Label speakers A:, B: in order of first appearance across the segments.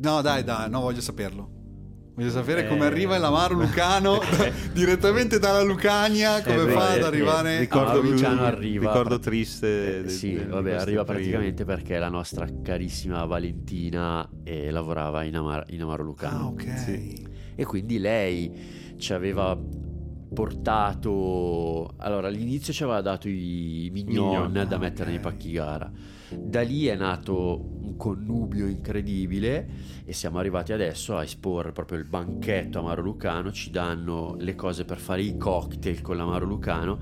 A: No, dai, dai, no, voglio saperlo. Voglio sapere come arriva l'amaro lucano direttamente dalla Lucania, come
B: Eh,
A: fa
B: eh,
A: ad arrivare
B: eh,
C: Ricordo,
B: Amaro Luciano arriva-
C: ricordo triste.
B: Eh,
C: di-
B: sì,
C: di
B: vabbè, arriva
C: periodo.
B: praticamente perché la nostra carissima Valentina eh, lavorava in, Amar- in Amaro Lucano.
A: Ah, ok.
C: Sì.
B: E quindi lei ci aveva portato... Allora, all'inizio ci aveva dato i mignon,
C: Mignon,
B: da
A: ah,
B: mettere nei
A: ok.
B: pacchi gara. Da lì è nato un connubio incredibile e siamo arrivati adesso a esporre proprio il banchetto Amaro Lucano, ci danno le cose per fare i cocktail con l'Amaro Lucano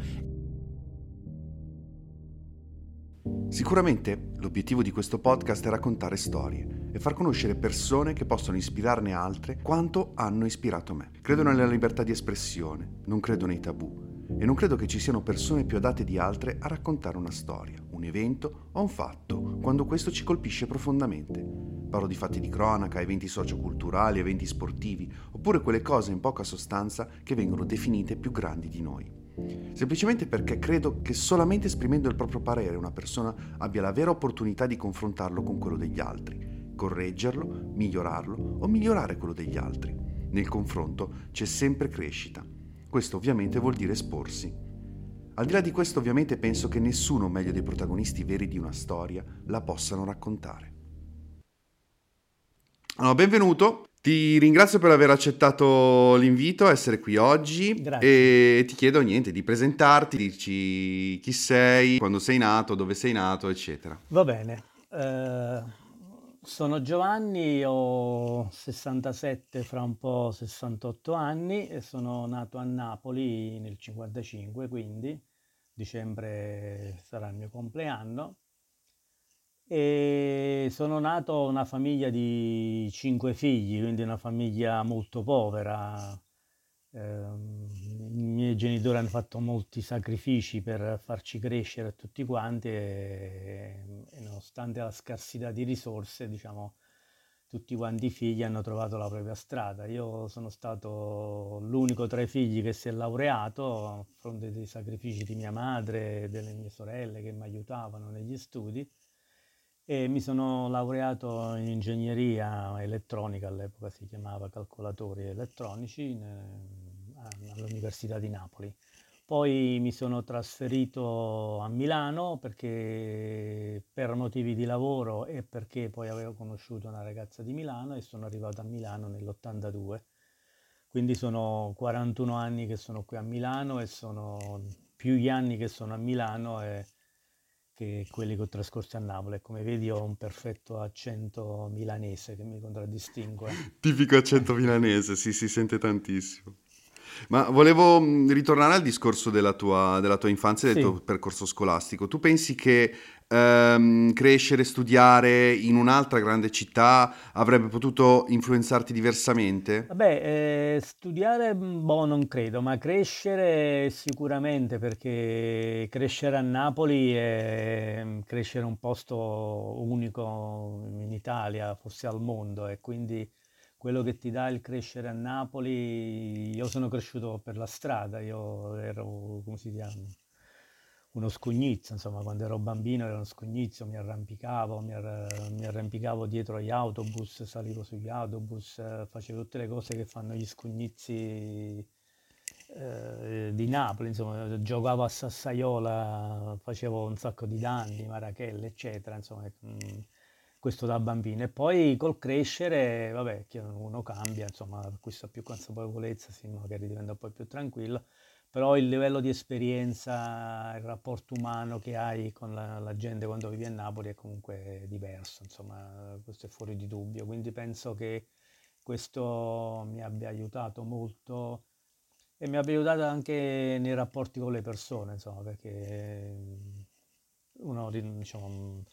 D: Sicuramente l'obiettivo di questo podcast è raccontare storie e far conoscere persone che possono ispirarne altre quanto hanno ispirato me. Credo nella libertà di espressione, non credo nei tabù e non credo che ci siano persone più adatte di altre a raccontare una storia, un evento o un fatto quando questo ci colpisce profondamente. Parlo di fatti di cronaca, eventi socioculturali, eventi sportivi, oppure quelle cose in poca sostanza che vengono definite più grandi di noi. Semplicemente perché credo che solamente esprimendo il proprio parere una persona abbia la vera opportunità di confrontarlo con quello degli altri, correggerlo, migliorarlo o migliorare quello degli altri. Nel confronto c'è sempre crescita. Questo ovviamente vuol dire esporsi. Al di là di questo ovviamente penso che nessuno meglio dei protagonisti veri di una storia la possano raccontare. Allora, benvenuto. Ti ringrazio per aver accettato l'invito a essere qui oggi
E: Grazie.
D: e ti chiedo niente di presentarti, dirci chi sei, quando sei nato, dove sei nato, eccetera.
E: Va bene. Eh, sono Giovanni, ho 67, fra un po' 68 anni e sono nato a Napoli nel 55, quindi dicembre sarà il mio compleanno. E sono nato una famiglia di cinque figli, quindi una famiglia molto povera. Ehm, I miei genitori hanno fatto molti sacrifici per farci crescere tutti quanti e, e nonostante la scarsità di risorse, diciamo, tutti quanti i figli hanno trovato la propria strada. Io sono stato l'unico tra i figli che si è laureato a fronte dei sacrifici di mia madre e delle mie sorelle che mi aiutavano negli studi e mi sono laureato in ingegneria elettronica, all'epoca si chiamava calcolatori elettronici, in- a- all'Università di Napoli. Poi mi sono trasferito a Milano perché per motivi di lavoro e perché poi avevo conosciuto una ragazza di Milano e sono arrivato a Milano nell'82. Quindi sono 41 anni che sono qui a Milano e sono più gli anni che sono a Milano e- che quelli che ho trascorso a Napoli. Come vedi ho un perfetto accento milanese che mi contraddistingue.
D: Tipico accento milanese, sì, si sente tantissimo. Ma volevo mh, ritornare al discorso della tua, della tua infanzia e del
E: Sì.
D: tuo percorso scolastico. Tu pensi che ehm, crescere, studiare in un'altra grande città avrebbe potuto influenzarti diversamente?
E: Vabbè, eh, studiare, mh, boh, non credo, ma crescere sicuramente, perché crescere a Napoli è mm, crescere un posto unico in Italia, forse al mondo, e quindi quello che ti dà il crescere a Napoli, io sono cresciuto per la strada, io ero, come si chiama? Uno scognizzo, insomma, quando ero bambino ero uno scognizzo, mi arrampicavo, mi, arra- mi arrampicavo dietro agli autobus, salivo sugli autobus, eh, facevo tutte le cose che fanno gli scognizi eh, di Napoli, insomma, giocavo a Sassaiola, facevo un sacco di danni, marachelle, eccetera, insomma, mm, questo da bambino. E poi col crescere, vabbè, uno cambia, insomma, acquista più consapevolezza, sì, magari diventa un po' più tranquillo, però il livello di esperienza, il rapporto umano che hai con la, la gente quando vivi a Napoli è comunque diverso, insomma, questo è fuori di dubbio. Quindi penso che questo mi abbia aiutato molto e mi abbia aiutato anche nei rapporti con le persone, insomma, perché uno, diciamo,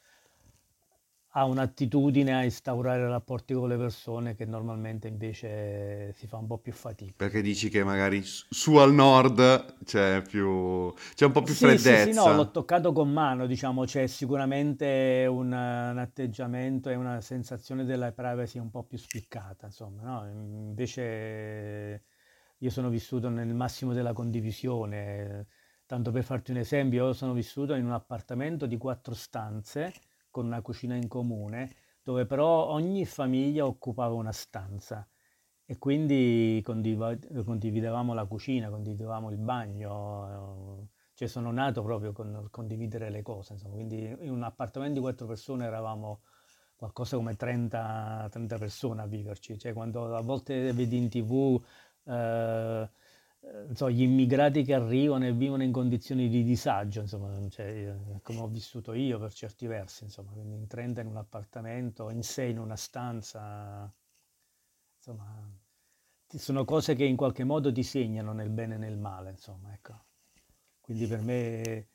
E: ha un'attitudine a instaurare rapporti con le persone che normalmente invece si fa un po' più fatica.
D: Perché dici che magari su al nord c'è più, c'è un po' più
E: Sì, sì, sì,
D: freddezza.
E: no, l'ho toccato con mano, diciamo, c'è sicuramente un, un atteggiamento e una sensazione della privacy un po' più spiccata, insomma, no? Invece io sono vissuto nel massimo della condivisione, tanto per farti un esempio, io sono vissuto in un appartamento di quattro stanze con una cucina in comune, dove però ogni famiglia occupava una stanza e quindi condividevamo la cucina, condividevamo il bagno, cioè sono nato proprio con condividere le cose, insomma. quindi in un appartamento di quattro persone eravamo qualcosa come 30, 30 persone a viverci, cioè quando a volte vedi in tv eh, so, gli immigrati che arrivano e vivono in condizioni di disagio, insomma, cioè, come ho vissuto io per certi versi, insomma, quindi in 30 in un appartamento, in 6 in una stanza, insomma, sono cose che in qualche modo ti segnano nel bene e nel male, insomma, ecco. Quindi per me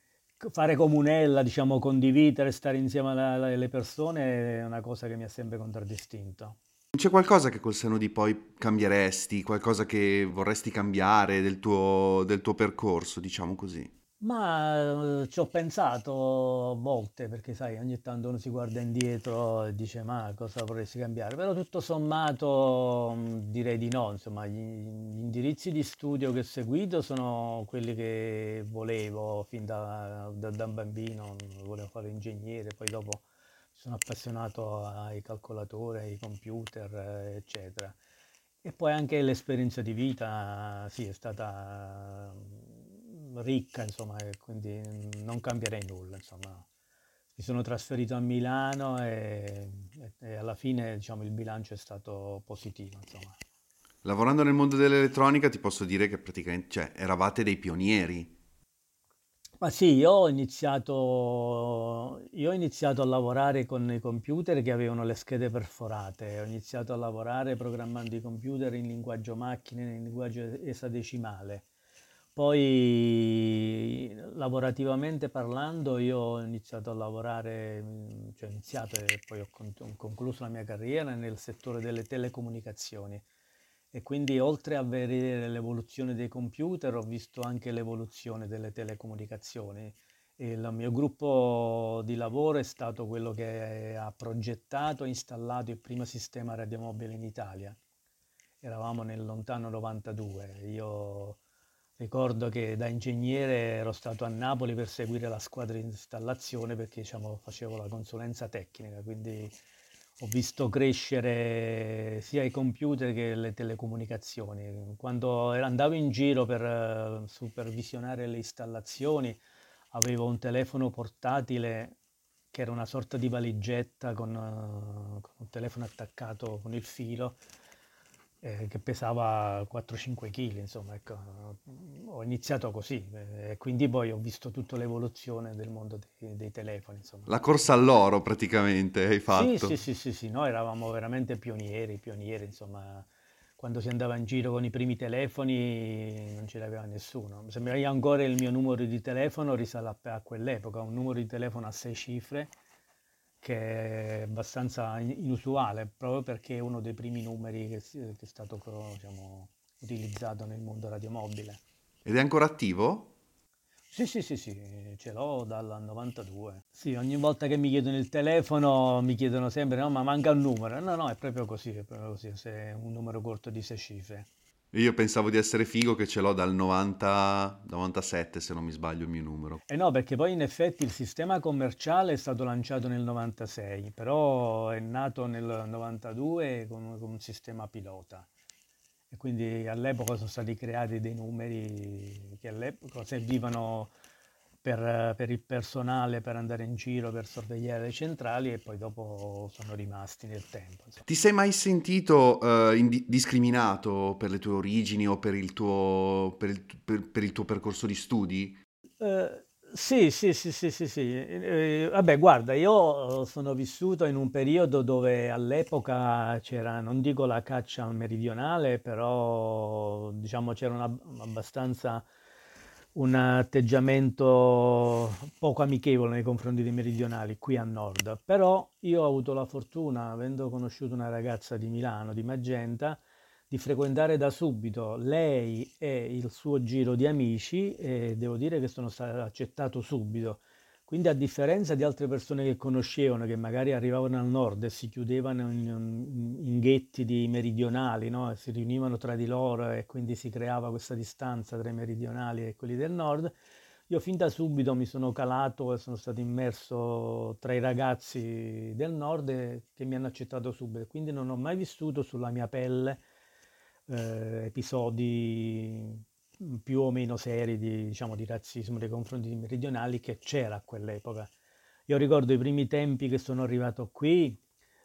E: fare comunella, diciamo, condividere, stare insieme alle persone è una cosa che mi ha sempre contraddistinto.
D: C'è qualcosa che col senno di poi cambieresti, qualcosa che vorresti cambiare del tuo, del tuo percorso, diciamo così?
E: Ma eh, ci ho pensato volte, perché sai, ogni tanto uno si guarda indietro e dice ma cosa vorresti cambiare, però tutto sommato mm, direi di no, insomma, gli, gli indirizzi di studio che ho seguito sono quelli che volevo fin da, da, da bambino, volevo fare ingegnere, poi dopo sono appassionato ai calcolatori, ai computer, eccetera. E poi anche l'esperienza di vita, sì, è stata ricca, insomma, quindi non cambierei nulla, insomma. Mi sono trasferito a Milano e, e alla fine, diciamo, il bilancio è stato positivo, insomma.
D: Lavorando nel mondo dell'elettronica ti posso dire che praticamente, cioè, eravate dei pionieri.
E: Ma sì, io ho iniziato, io ho iniziato a lavorare con i computer che avevano le schede perforate, ho iniziato a lavorare programmando i computer in linguaggio macchine, in linguaggio esadecimale. Poi lavorativamente parlando io ho iniziato a lavorare, cioè ho iniziato e poi ho concluso la mia carriera nel settore delle telecomunicazioni e quindi oltre a vedere l'evoluzione dei computer ho visto anche l'evoluzione delle telecomunicazioni. Il mio gruppo di lavoro è stato quello che ha progettato e installato il primo sistema radiomobile in Italia. Eravamo nel lontano 92. Io Ricordo che da ingegnere ero stato a Napoli per seguire la squadra di installazione perché diciamo, facevo la consulenza tecnica, quindi ho visto crescere sia i computer che le telecomunicazioni. Quando andavo in giro per uh, supervisionare le installazioni, avevo un telefono portatile che era una sorta di valigetta con, uh, con un telefono attaccato con il filo eh, che pesava 4-5 kg, insomma, ecco, ho iniziato così eh, e quindi poi ho visto tutta l'evoluzione del mondo dei, dei telefoni. Insomma.
D: La corsa all'oro praticamente hai fatto.
E: Sì, sì, sì, sì, sì, noi eravamo veramente pionieri, pionieri, insomma, quando si andava in giro con i primi telefoni non ce l'aveva nessuno. Sembra ancora il mio numero di telefono risale a, a quell'epoca, un numero di telefono a sei cifre che è abbastanza inusuale proprio perché è uno dei primi numeri che, che è stato diciamo, utilizzato nel mondo radiomobile.
D: Ed è ancora attivo?
E: Sì, sì, sì, sì, ce l'ho dal 92. Sì, ogni volta che mi chiedono il telefono mi chiedono sempre, no, ma manca un numero. No, no, è proprio così, è proprio così, se è un numero corto di sei cifre.
D: Io pensavo di essere figo che ce l'ho dal 90, 97 se non mi sbaglio il mio numero.
E: Eh no, perché poi in effetti il sistema commerciale è stato lanciato nel 96, però è nato nel 92 con, con un sistema pilota. E quindi all'epoca sono stati creati dei numeri che all'epoca servivano per, per, il personale per andare in giro per sorvegliare le centrali e poi dopo sono rimasti nel tempo.
D: Insomma. Ti sei mai sentito uh, indi- discriminato per le tue origini o per il tuo, per il, per, per il tuo percorso di studi?
E: Uh, sì, sì, sì, sì, sì, sì. Eh, vabbè, guarda, io sono vissuto in un periodo dove all'epoca c'era, non dico la caccia meridionale, però diciamo c'era una, abbastanza un atteggiamento poco amichevole nei confronti dei meridionali qui a nord, però io ho avuto la fortuna, avendo conosciuto una ragazza di Milano, di Magenta, di frequentare da subito lei e il suo giro di amici e devo dire che sono stato accettato subito quindi a differenza di altre persone che conoscevano, che magari arrivavano al nord e si chiudevano in, in ghetti di meridionali, no? si riunivano tra di loro e quindi si creava questa distanza tra i meridionali e quelli del nord, io fin da subito mi sono calato e sono stato immerso tra i ragazzi del nord che mi hanno accettato subito, quindi non ho mai vissuto sulla mia pelle eh, episodi più o meno seri di, diciamo, di razzismo nei confronti dei meridionali che c'era a quell'epoca. Io ricordo i primi tempi che sono arrivato qui,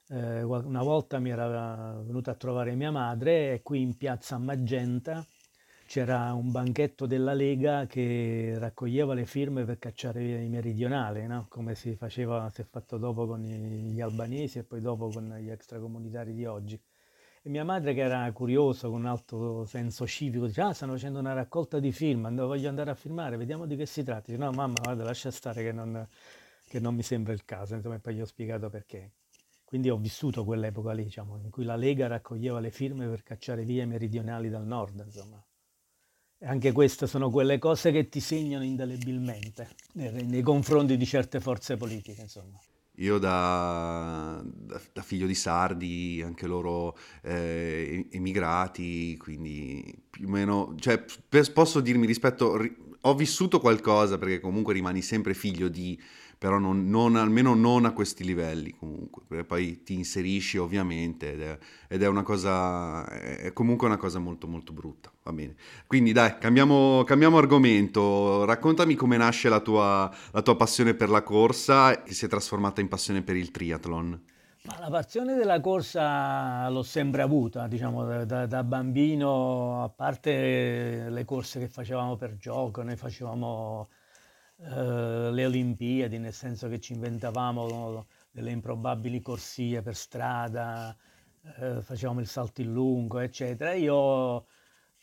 E: eh, una volta mi era venuta a trovare mia madre e qui in piazza Magenta c'era un banchetto della Lega che raccoglieva le firme per cacciare i meridionali, no? come si faceva, si è fatto dopo con gli albanesi e poi dopo con gli extracomunitari di oggi. E mia madre, che era curiosa, con un alto senso civico, dice: Ah, stanno facendo una raccolta di film, voglio andare a filmare, vediamo di che si tratta. Dice, no, mamma, guarda, lascia stare che non, che non mi sembra il caso. Insomma, e poi gli ho spiegato perché. Quindi ho vissuto quell'epoca lì, diciamo, in cui la Lega raccoglieva le firme per cacciare via i meridionali dal nord, insomma. E anche queste sono quelle cose che ti segnano indelebilmente nei, nei confronti di certe forze politiche, insomma.
D: Io da, da, da, figlio di sardi, anche loro eh, emigrati, quindi più o meno, cioè posso dirmi rispetto, ho vissuto qualcosa perché comunque rimani sempre figlio di, però non, non, almeno non a questi livelli comunque, perché poi ti inserisci ovviamente ed è, ed è, una cosa, è comunque una cosa molto molto brutta, va bene. Quindi dai, cambiamo, cambiamo argomento, raccontami come nasce la tua, la tua passione per la corsa che si è trasformata in passione per il triathlon.
E: Ma la passione della corsa l'ho sempre avuta, diciamo, da, da, bambino, a parte le corse che facevamo per gioco, noi facevamo eh, le Olimpiadi, nel senso che ci inventavamo delle improbabili corsie per strada, eh, facevamo il salto in lungo, eccetera. Io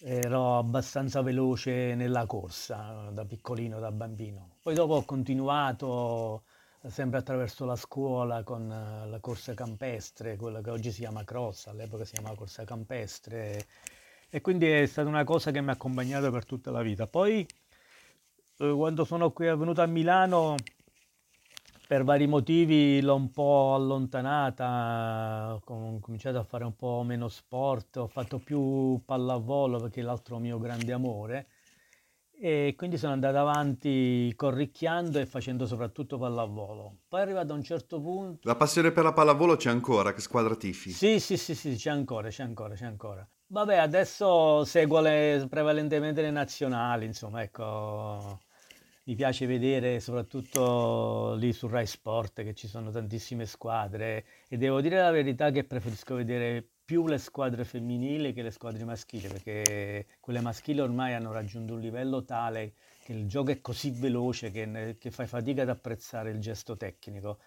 E: ero abbastanza veloce nella corsa da piccolino, da bambino. Poi dopo ho continuato sempre attraverso la scuola con la corsa campestre, quella che oggi si chiama cross, all'epoca si chiamava corsa campestre e quindi è stata una cosa che mi ha accompagnato per tutta la vita. Poi eh, quando sono qui venuto a Milano per vari motivi l'ho un po' allontanata, ho cominciato a fare un po' meno sport, ho fatto più pallavolo perché è l'altro mio grande amore e quindi sono andato avanti corricchiando e facendo soprattutto pallavolo. Poi è arrivato a un certo punto...
D: La passione per la pallavolo c'è ancora, che squadra tifi?
E: Sì, sì, sì, sì, c'è ancora, c'è ancora, c'è ancora. Vabbè, adesso seguo le, prevalentemente le nazionali, insomma, ecco mi piace vedere soprattutto lì su Rai Sport che ci sono tantissime squadre e devo dire la verità che preferisco vedere più le squadre femminili che le squadre maschili perché quelle maschili ormai hanno raggiunto un livello tale che il gioco è così veloce che, che fai fatica ad apprezzare il gesto tecnico.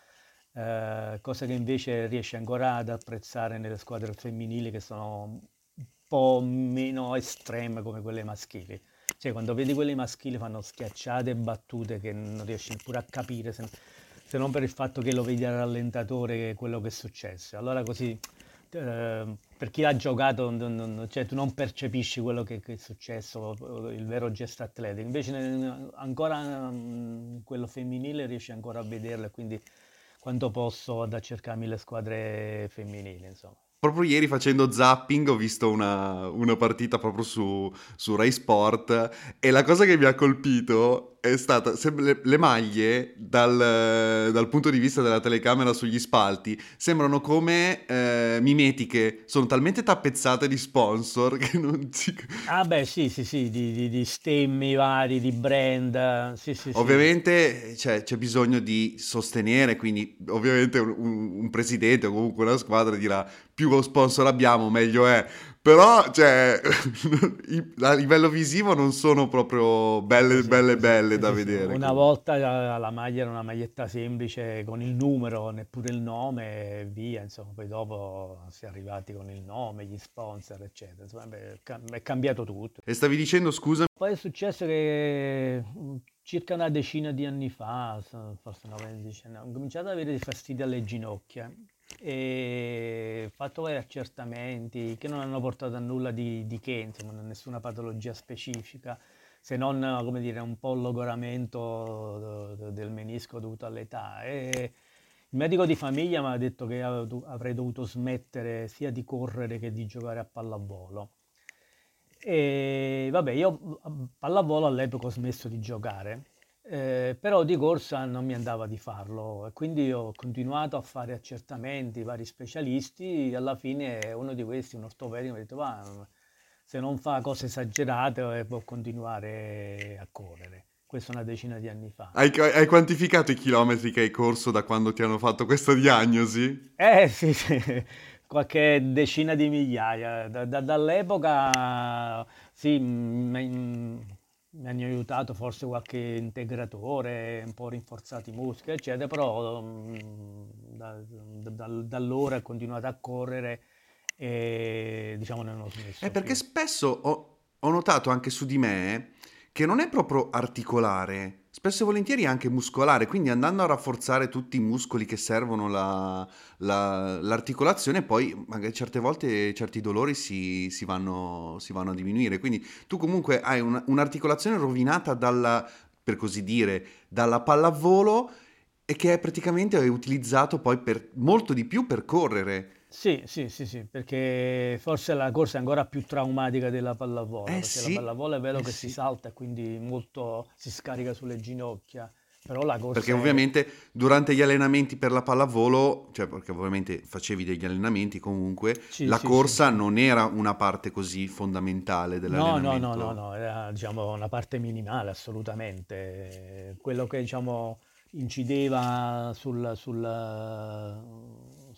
E: Eh, cosa che invece riesci ancora ad apprezzare nelle squadre femminili che sono un po' meno estreme come quelle maschili. Cioè, quando vedi quelli maschili fanno schiacciate e battute che non riesci neppure a capire, se, se non per il fatto che lo vedi al rallentatore quello che è successo. Allora così, eh, per chi ha giocato, non, cioè, tu non percepisci quello che, che, è successo, il vero gesto atletico. Invece nel, ancora in quello femminile riesci ancora a vederlo e quindi quanto posso ad cercarmi le squadre femminili, insomma.
D: Proprio ieri facendo zapping ho visto una, una partita proprio su, su Rai Sport e la cosa che mi ha colpito è stata le, le maglie dal, dal, punto di vista della telecamera sugli spalti sembrano come eh, mimetiche sono talmente tappezzate di sponsor che non si
E: ah beh sì sì sì di, di, di stemmi vari di brand sì, sì,
D: ovviamente sì. C'è, c'è, bisogno di sostenere quindi ovviamente un, un presidente o comunque una squadra dirà più sponsor abbiamo meglio è però, cioè, a livello visivo non sono proprio belle, sì, belle, belle sì, da sì, vedere.
E: Una volta la maglia era una maglietta semplice con il numero, neppure il nome e via. Insomma, poi dopo si è arrivati con il nome, gli sponsor, eccetera. Insomma, beh, è cambiato tutto.
D: E stavi dicendo, scusa?
E: Poi è successo che circa una decina di anni fa, forse una ventina, ho cominciato ad avere dei fastidi alle ginocchia e fatto vari accertamenti che non hanno portato a nulla di, di che, insomma, nessuna patologia specifica, se non come dire, un po' logoramento del menisco dovuto all'età. E il medico di famiglia mi ha detto che avrei dovuto smettere sia di correre che di giocare a pallavolo. E vabbè, io a pallavolo all'epoca ho smesso di giocare Eh, però di corsa non mi andava di farlo e quindi ho continuato a fare accertamenti, vari specialisti, e alla fine uno di questi, un ortopedico, mi ha detto ma se non fa cose esagerate eh, può continuare a correre. Questo una decina di anni fa.
D: Hai, hai, quantificato i chilometri che hai corso da quando ti hanno fatto questa diagnosi?
E: Eh sì, sì. qualche decina di migliaia. Da, da, dall'epoca sì, mi, mi hanno aiutato forse qualche integratore, un po' rinforzati i muscoli, eccetera, però mm, da, da, da allora ho continuato a correre e diciamo non ho smesso.
D: Eh, perché più. spesso ho, ho notato anche su di me che non è proprio articolare, spesso e volentieri anche muscolare, quindi andando a rafforzare tutti i muscoli che servono la, la, l'articolazione, poi magari certe volte certi dolori si, si, vanno, si vanno, a diminuire. Quindi tu comunque hai un, un'articolazione rovinata dalla, per così dire, dalla pallavolo e che è praticamente utilizzato poi per, molto di più per correre.
E: Sì, sì, sì, sì, perché forse la corsa è ancora più traumatica della pallavolo,
D: eh
E: perché
D: sì,
E: la pallavolo è vero
D: eh
E: che si
D: sì.
E: salta e quindi molto si scarica sulle ginocchia, però la corsa
D: Perché
E: è...
D: ovviamente durante gli allenamenti per la pallavolo, cioè perché ovviamente facevi degli allenamenti comunque,
E: Sì,
D: la
E: sì,
D: corsa
E: sì.
D: non era una parte così fondamentale
E: No, no, no, no, no, era diciamo una parte minimale assolutamente. Quello che diciamo incideva sul, sul-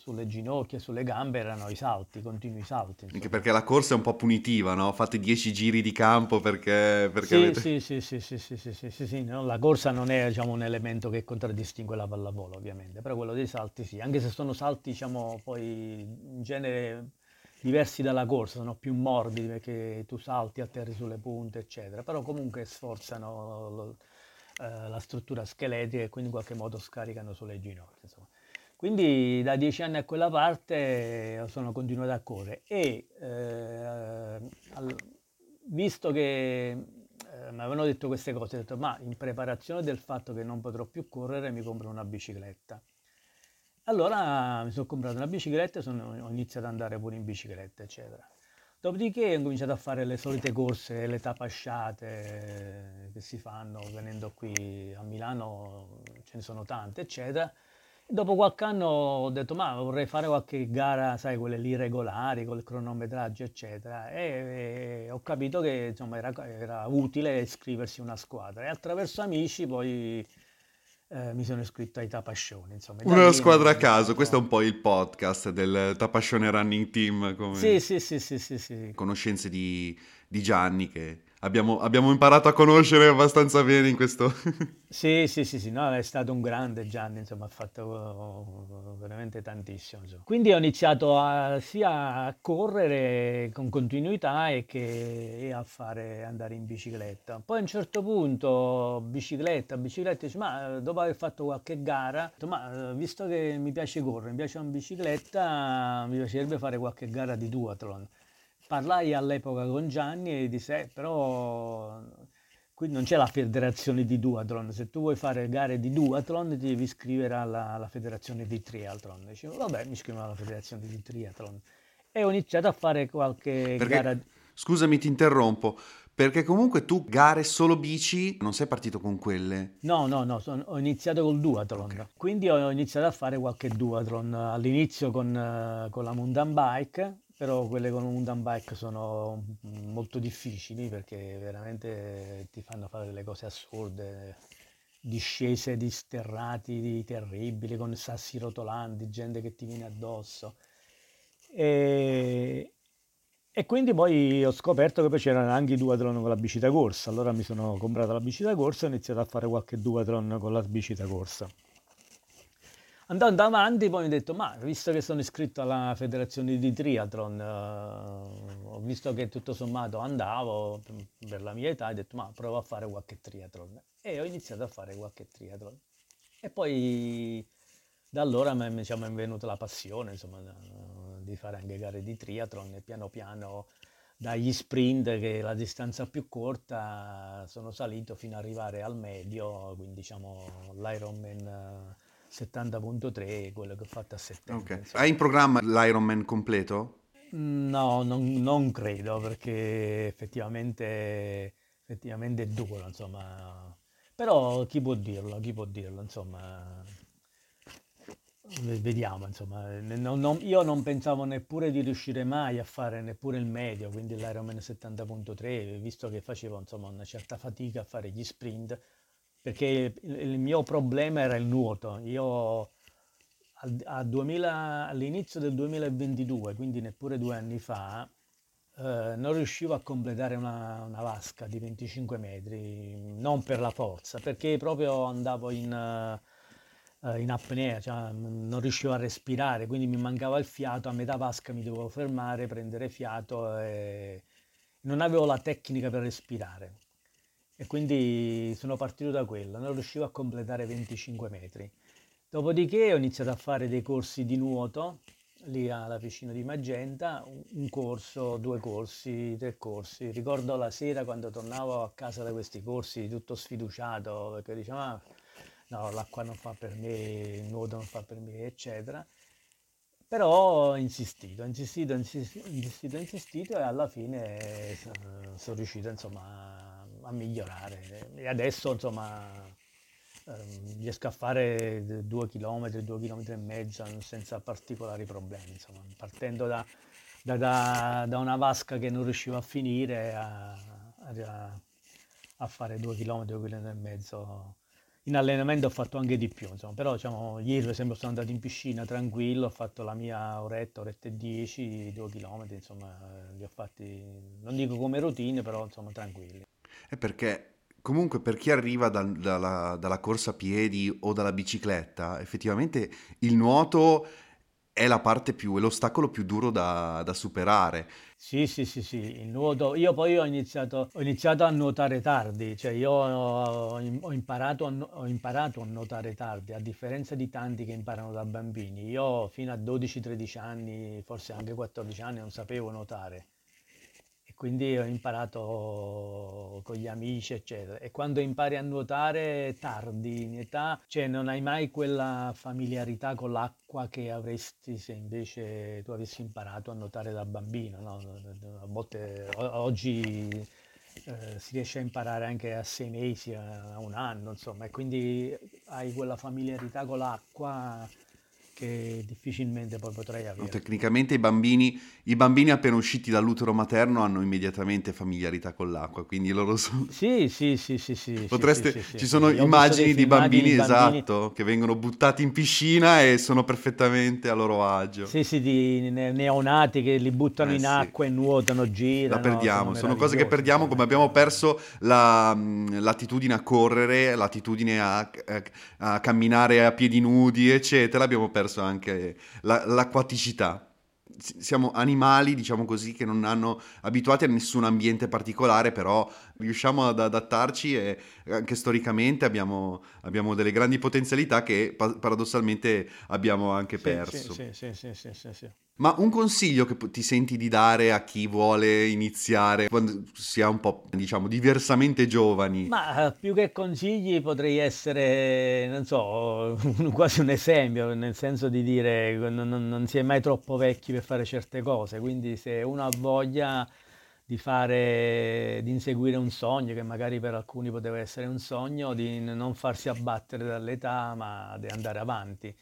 E: sulle ginocchia, sulle gambe erano i salti, continui salti,
D: Anche
E: insomma.
D: perché la corsa è un po' punitiva, no? Fate 10 giri di campo perché, perché
E: Sì,
D: avete...
E: sì, sì, sì, sì, sì, sì, sì, sì, sì, no, La corsa non è, diciamo, un elemento che contraddistingue la pallavolo, ovviamente, però quello dei salti sì, anche se sono salti, diciamo, poi in genere diversi dalla corsa, sono più morbidi perché tu salti, atterri sulle punte, eccetera, però comunque sforzano lo- eh, la struttura scheletrica e quindi in qualche modo scaricano sulle ginocchia, insomma. Quindi da dieci anni a quella parte eh, sono continuato a correre e eh, al- visto che eh, mi avevano detto queste cose, ho detto ma in preparazione del fatto che non potrò più correre mi compro una bicicletta. Allora mi sono comprato una bicicletta e sono- ho iniziato ad andare pure in bicicletta, eccetera. Dopodiché ho cominciato a fare le solite corse, le tapasciate eh, che si fanno venendo qui a Milano, ce ne sono tante, eccetera. Dopo qualche anno ho detto, ma vorrei fare qualche gara, sai, quelle lì regolari, con il cronometraggio, eccetera. E, e ho capito che insomma era, era utile iscriversi a una squadra. E attraverso amici poi eh, mi sono iscritto ai Tapascioni, insomma. Da
D: Una squadra a caso, questo è un po' il podcast del Tapascione Running Team, come
E: Sì, sì, sì, sì, sì, sì.
D: conoscenze di, di Gianni che abbiamo, abbiamo imparato a conoscere abbastanza bene in questo...
E: Sì, sì, sì, sì, no, è stato un grande Gianni, insomma, ha fatto veramente tantissimo. insomma. Quindi ho iniziato a- sia a correre con continuità e, che, e a fare, andare in bicicletta. Poi a un certo punto, bicicletta, bicicletta, ma dopo aver fatto qualche gara, ma visto che mi piace correre, mi piace la bicicletta, mi piacerebbe fare qualche gara di duathlon. Parlai all'epoca con Gianni e disse, "Eh, però qui non c'è la federazione di duathlon, se tu vuoi fare gare di duathlon ti devi iscrivere alla, alla federazione di triathlon. Dicevo, vabbè, mi iscrivo alla federazione di triathlon. E ho iniziato a fare qualche gara...
D: Perché, scusami, ti interrompo, perché comunque tu gare solo bici non sei partito con quelle.
E: No, no, no, son- ho iniziato col duathlon,
D: Ok.
E: quindi ho iniziato a fare qualche duathlon all'inizio con, eh, con la mountain bike, però quelle con la mountain bike sono molto difficili perché veramente ti fanno fare delle cose assurde, discese di sterrati terribili con sassi rotolanti, gente che ti viene addosso. E, e quindi poi ho scoperto che poi c'erano anche i duathlon con la bici da corsa, allora mi sono comprato la bici da corsa e ho iniziato a fare qualche duathlon con la bici da corsa. Andando avanti poi mi ho detto, ma visto che sono iscritto alla federazione di triathlon, eh, ho visto che tutto sommato andavo per la mia età, ho detto, ma provo a fare qualche triathlon. E ho iniziato a fare qualche triathlon. E poi da allora mi diciamo, è venuta la passione, insomma, di fare anche gare di triathlon e piano piano dagli sprint, che è la distanza più corta, sono salito fino ad arrivare al medio, quindi diciamo l'Ironman 70.3, quello che ho fatto a settembre.
D: Ok.
E: insomma.
D: Hai in programma l'Ironman completo?
E: No, non, non credo perché effettivamente, effettivamente è duro, insomma. Però chi può dirlo, chi può dirlo, insomma, vediamo, insomma, non, non, io non pensavo neppure di riuscire mai a fare neppure il medio, quindi l'Ironman 70.3, visto che facevo insomma una certa fatica a fare gli sprint, perché il, il mio problema era il nuoto. Io al, 2000, all'inizio del 2022, quindi neppure due anni fa, eh, non riuscivo a completare una, una, vasca di 25 metri, non per la forza, perché proprio andavo in, uh, in apnea, cioè non riuscivo a respirare, quindi mi mancava il fiato, a metà vasca mi dovevo fermare, prendere fiato e non avevo la tecnica per respirare. E quindi sono partito da quello, non riuscivo a completare 25 metri. Dopodiché ho iniziato a fare dei corsi di nuoto lì alla piscina di Magenta, un corso, due corsi, tre corsi. Ricordo la sera quando tornavo a casa da questi corsi tutto sfiduciato perché dicevo ah, no, l'acqua non fa per me, il nuoto non fa per me, eccetera. Però ho insistito, ho insistito, insistito, insistito, insistito e alla fine sono riuscito insomma a migliorare e adesso insomma Ehm, riesco a fare due chilometri, due chilometri e mezzo senza particolari problemi, insomma, partendo da, da, da, da, una vasca che non riuscivo a finire a, a, a fare due chilometri, due chilometri e mezzo. In allenamento ho fatto anche di più, insomma, però diciamo, ieri per esempio sono andato in piscina tranquillo, ho fatto la mia oretta, oretta e dieci, due chilometri, insomma, li ho fatti, non dico come routine, però insomma tranquilli.
D: È perché Comunque per chi arriva da, dalla, dalla corsa a piedi o dalla bicicletta, effettivamente il nuoto è la parte più, è l'ostacolo più duro da, da, superare.
E: Sì, sì, sì, sì, il nuoto. Io poi ho iniziato, ho iniziato a nuotare tardi, cioè io ho, ho, imparato a, ho, imparato a, nuotare tardi, a differenza di tanti che imparano da bambini. Io fino a 12-13 anni, forse anche 14 anni, non sapevo nuotare quindi ho imparato con gli amici, eccetera. E quando impari a nuotare tardi in età, cioè non hai mai quella familiarità con l'acqua che avresti se invece tu avessi imparato a nuotare da bambino. No? A volte oggi eh, si riesce a imparare anche a sei mesi, a un anno, insomma, e quindi hai quella familiarità con l'acqua che difficilmente poi potrei avere.
D: Tecnicamente i bambini, i bambini, appena usciti dall'utero materno hanno immediatamente familiarità con l'acqua, quindi loro sono...
E: Sì, sì, sì, sì, sì
D: Potreste...
E: sì, sì,
D: Ci sono immagini di bambini, bambini, esatto, che vengono buttati in piscina e sono perfettamente a loro agio.
E: Sì, sì, di neonati che li buttano eh, in acqua e nuotano, girano.
D: La perdiamo, sono, sono cose che perdiamo come abbiamo perso la, l'attitudine a correre, l'attitudine a, a camminare a piedi nudi, eccetera, abbiamo perso perso anche la, l'acquaticità. Siamo animali, diciamo così, che non hanno abituati a nessun ambiente particolare, però riusciamo ad adattarci e anche storicamente abbiamo, abbiamo delle grandi potenzialità che paradossalmente abbiamo anche perso.
E: Sì, sì, sì, sì, sì, sì.
D: Ma un consiglio che ti senti di dare a chi vuole iniziare quando si è un po', diciamo, diversamente giovani?
E: Ma più che consigli potrei essere, non so, quasi un esempio, nel senso di dire non, non si è mai troppo vecchi per fare certe cose, quindi se uno ha voglia di fare, di inseguire un sogno, che magari per alcuni poteva essere un sogno, di non farsi abbattere dall'età, ma di andare avanti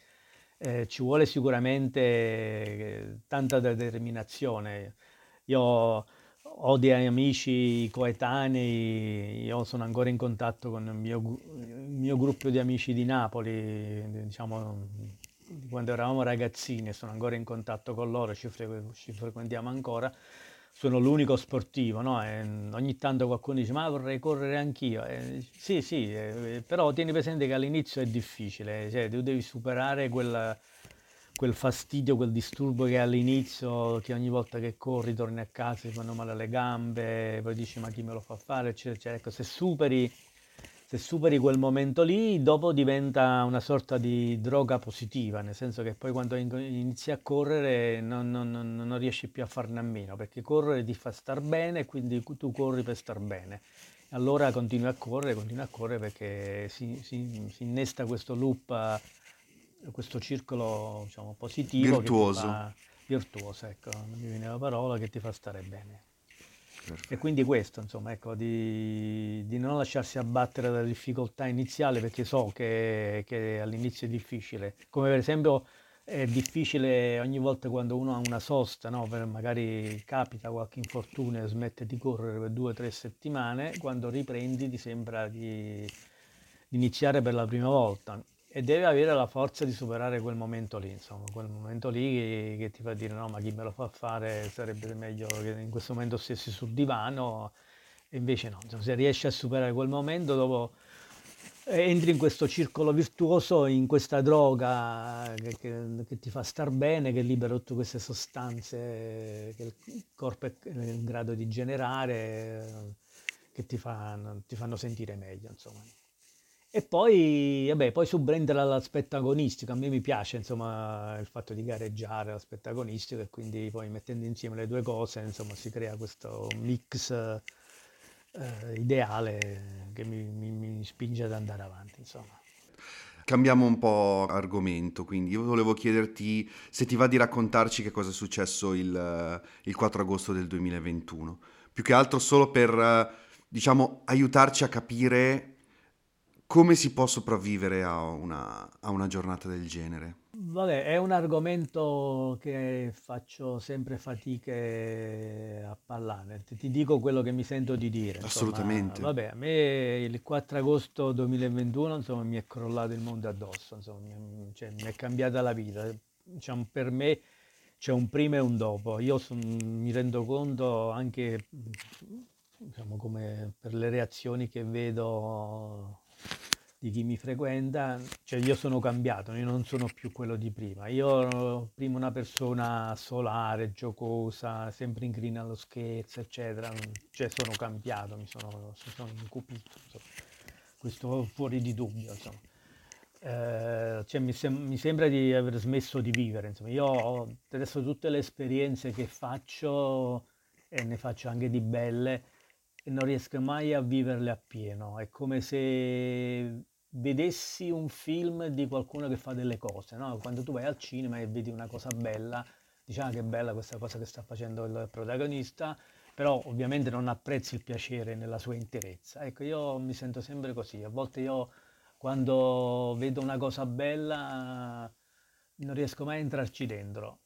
E: eh, ci vuole sicuramente eh, tanta determinazione. Io ho dei amici coetanei, io sono ancora in contatto con il mio, il mio gruppo di amici di Napoli, diciamo quando eravamo ragazzini, sono ancora in contatto con loro, ci, fre- ci frequentiamo ancora sono l'unico sportivo, no? ogni tanto qualcuno dice ma vorrei correre anch'io. Eh, sì, sì, eh, però tieni presente che all'inizio è difficile, cioè, tu devi superare quel, quel, fastidio, quel disturbo che all'inizio, che ogni volta che corri torni a casa ti fanno male le gambe, poi dici ma chi me lo fa fare, eccetera, eccetera. Ecco, se superi se superi quel momento lì, dopo diventa una sorta di droga positiva, nel senso che poi quando inizi a correre non, non, non, non riesci più a farne a meno, perché correre ti fa star bene quindi tu corri per star bene. Allora continui a correre, continui a correre perché si, si, si innesta questo loop, questo circolo diciamo, positivo.
D: Virtuoso.
E: Fa, virtuoso, ecco, non mi viene la parola, che ti fa stare bene. E quindi questo, insomma, ecco, di, di, non lasciarsi abbattere dalla difficoltà iniziale, perché so che, che all'inizio è difficile. Come per esempio è difficile ogni volta quando uno ha una sosta, no? magari capita qualche infortunio e smette di correre per due o tre settimane, quando riprendi ti sembra di, di iniziare per la prima volta e deve avere la forza di superare quel momento lì, insomma, quel momento lì che, ti fa dire no, ma chi me lo fa fare sarebbe meglio che in questo momento stessi sul divano, e invece no, insomma, se riesci a superare quel momento dopo entri in questo circolo virtuoso, in questa droga che, che, che, ti fa star bene, che libera tutte queste sostanze che il corpo è in grado di generare, che ti fanno, ti fanno sentire meglio, insomma. E poi, vabbè, poi subentra l'aspetto agonistico, a me mi piace insomma il fatto di gareggiare, l'aspetto agonistico e quindi poi mettendo insieme le due cose insomma si crea questo mix eh, ideale che mi, mi, mi, spinge ad andare avanti. Insomma.
D: Cambiamo un po' argomento, quindi io volevo chiederti se ti va di raccontarci che cosa è successo il, il 4 agosto del 2021, più che altro solo per, diciamo, aiutarci a capire come si può sopravvivere a una, a una giornata del genere.
E: Vabbè, è un argomento che faccio sempre fatiche a parlare. Ti dico quello che mi sento di dire. insomma.
D: Assolutamente.
E: vabbè, a me il 4 agosto 2021 insomma, mi è crollato il mondo addosso, insomma, mi, cioè, mi è cambiata la vita. Diciamo, per me c'è un prima e un dopo. Io son- mi rendo conto anche diciamo, come per le reazioni che vedo di chi mi frequenta, cioè io sono cambiato, io non sono più quello di prima. Io prima una persona solare, giocosa, sempre inclina allo scherzo, eccetera. Cioè sono cambiato, mi sono, sono incupito, insomma. questo fuori di dubbio, insomma. Eh, cioè, mi, sem- mi, sembra di aver smesso di vivere. Insomma. Io adesso tutte le esperienze che faccio e ne faccio anche di belle e non riesco mai a viverle appieno. È come se vedessi un film di qualcuno che fa delle cose, no? Quando tu vai al cinema e vedi una cosa bella, dici ah che bella questa cosa che sta facendo il protagonista, però ovviamente non apprezzi il piacere nella sua interezza. Ecco, io mi sento sempre così, a volte io quando vedo una cosa bella non riesco mai a entrarci dentro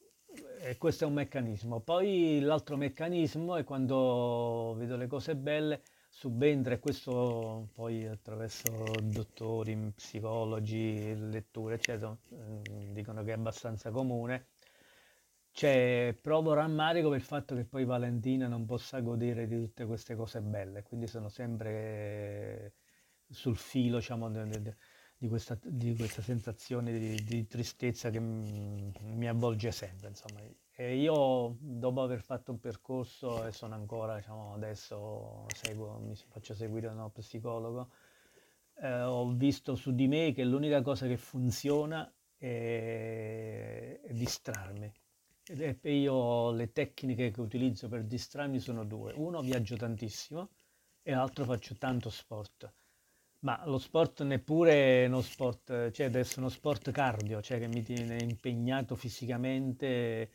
E: e questo è un meccanismo. Poi l'altro meccanismo è quando vedo le cose belle, subentra, e questo poi attraverso dottori, psicologi, letture, eccetera, mm, dicono che è abbastanza comune. Cioè, provo rammarico per il fatto che poi Valentina non possa godere di tutte queste cose belle, quindi sono sempre sul filo, diciamo, di questa, di questa sensazione di, di, tristezza che m, mi avvolge sempre. Insomma. E io dopo aver fatto un percorso e sono ancora, diciamo, adesso seguo, mi faccio seguire da uno psicologo, eh, ho visto su di me che l'unica cosa che funziona è, è distrarmi. E io le tecniche che utilizzo per distrarmi sono due. Uno, viaggio tantissimo e l'altro faccio tanto sport. Ma lo sport neppure uno sport, cioè deve essere uno sport cardio, cioè che mi tiene impegnato fisicamente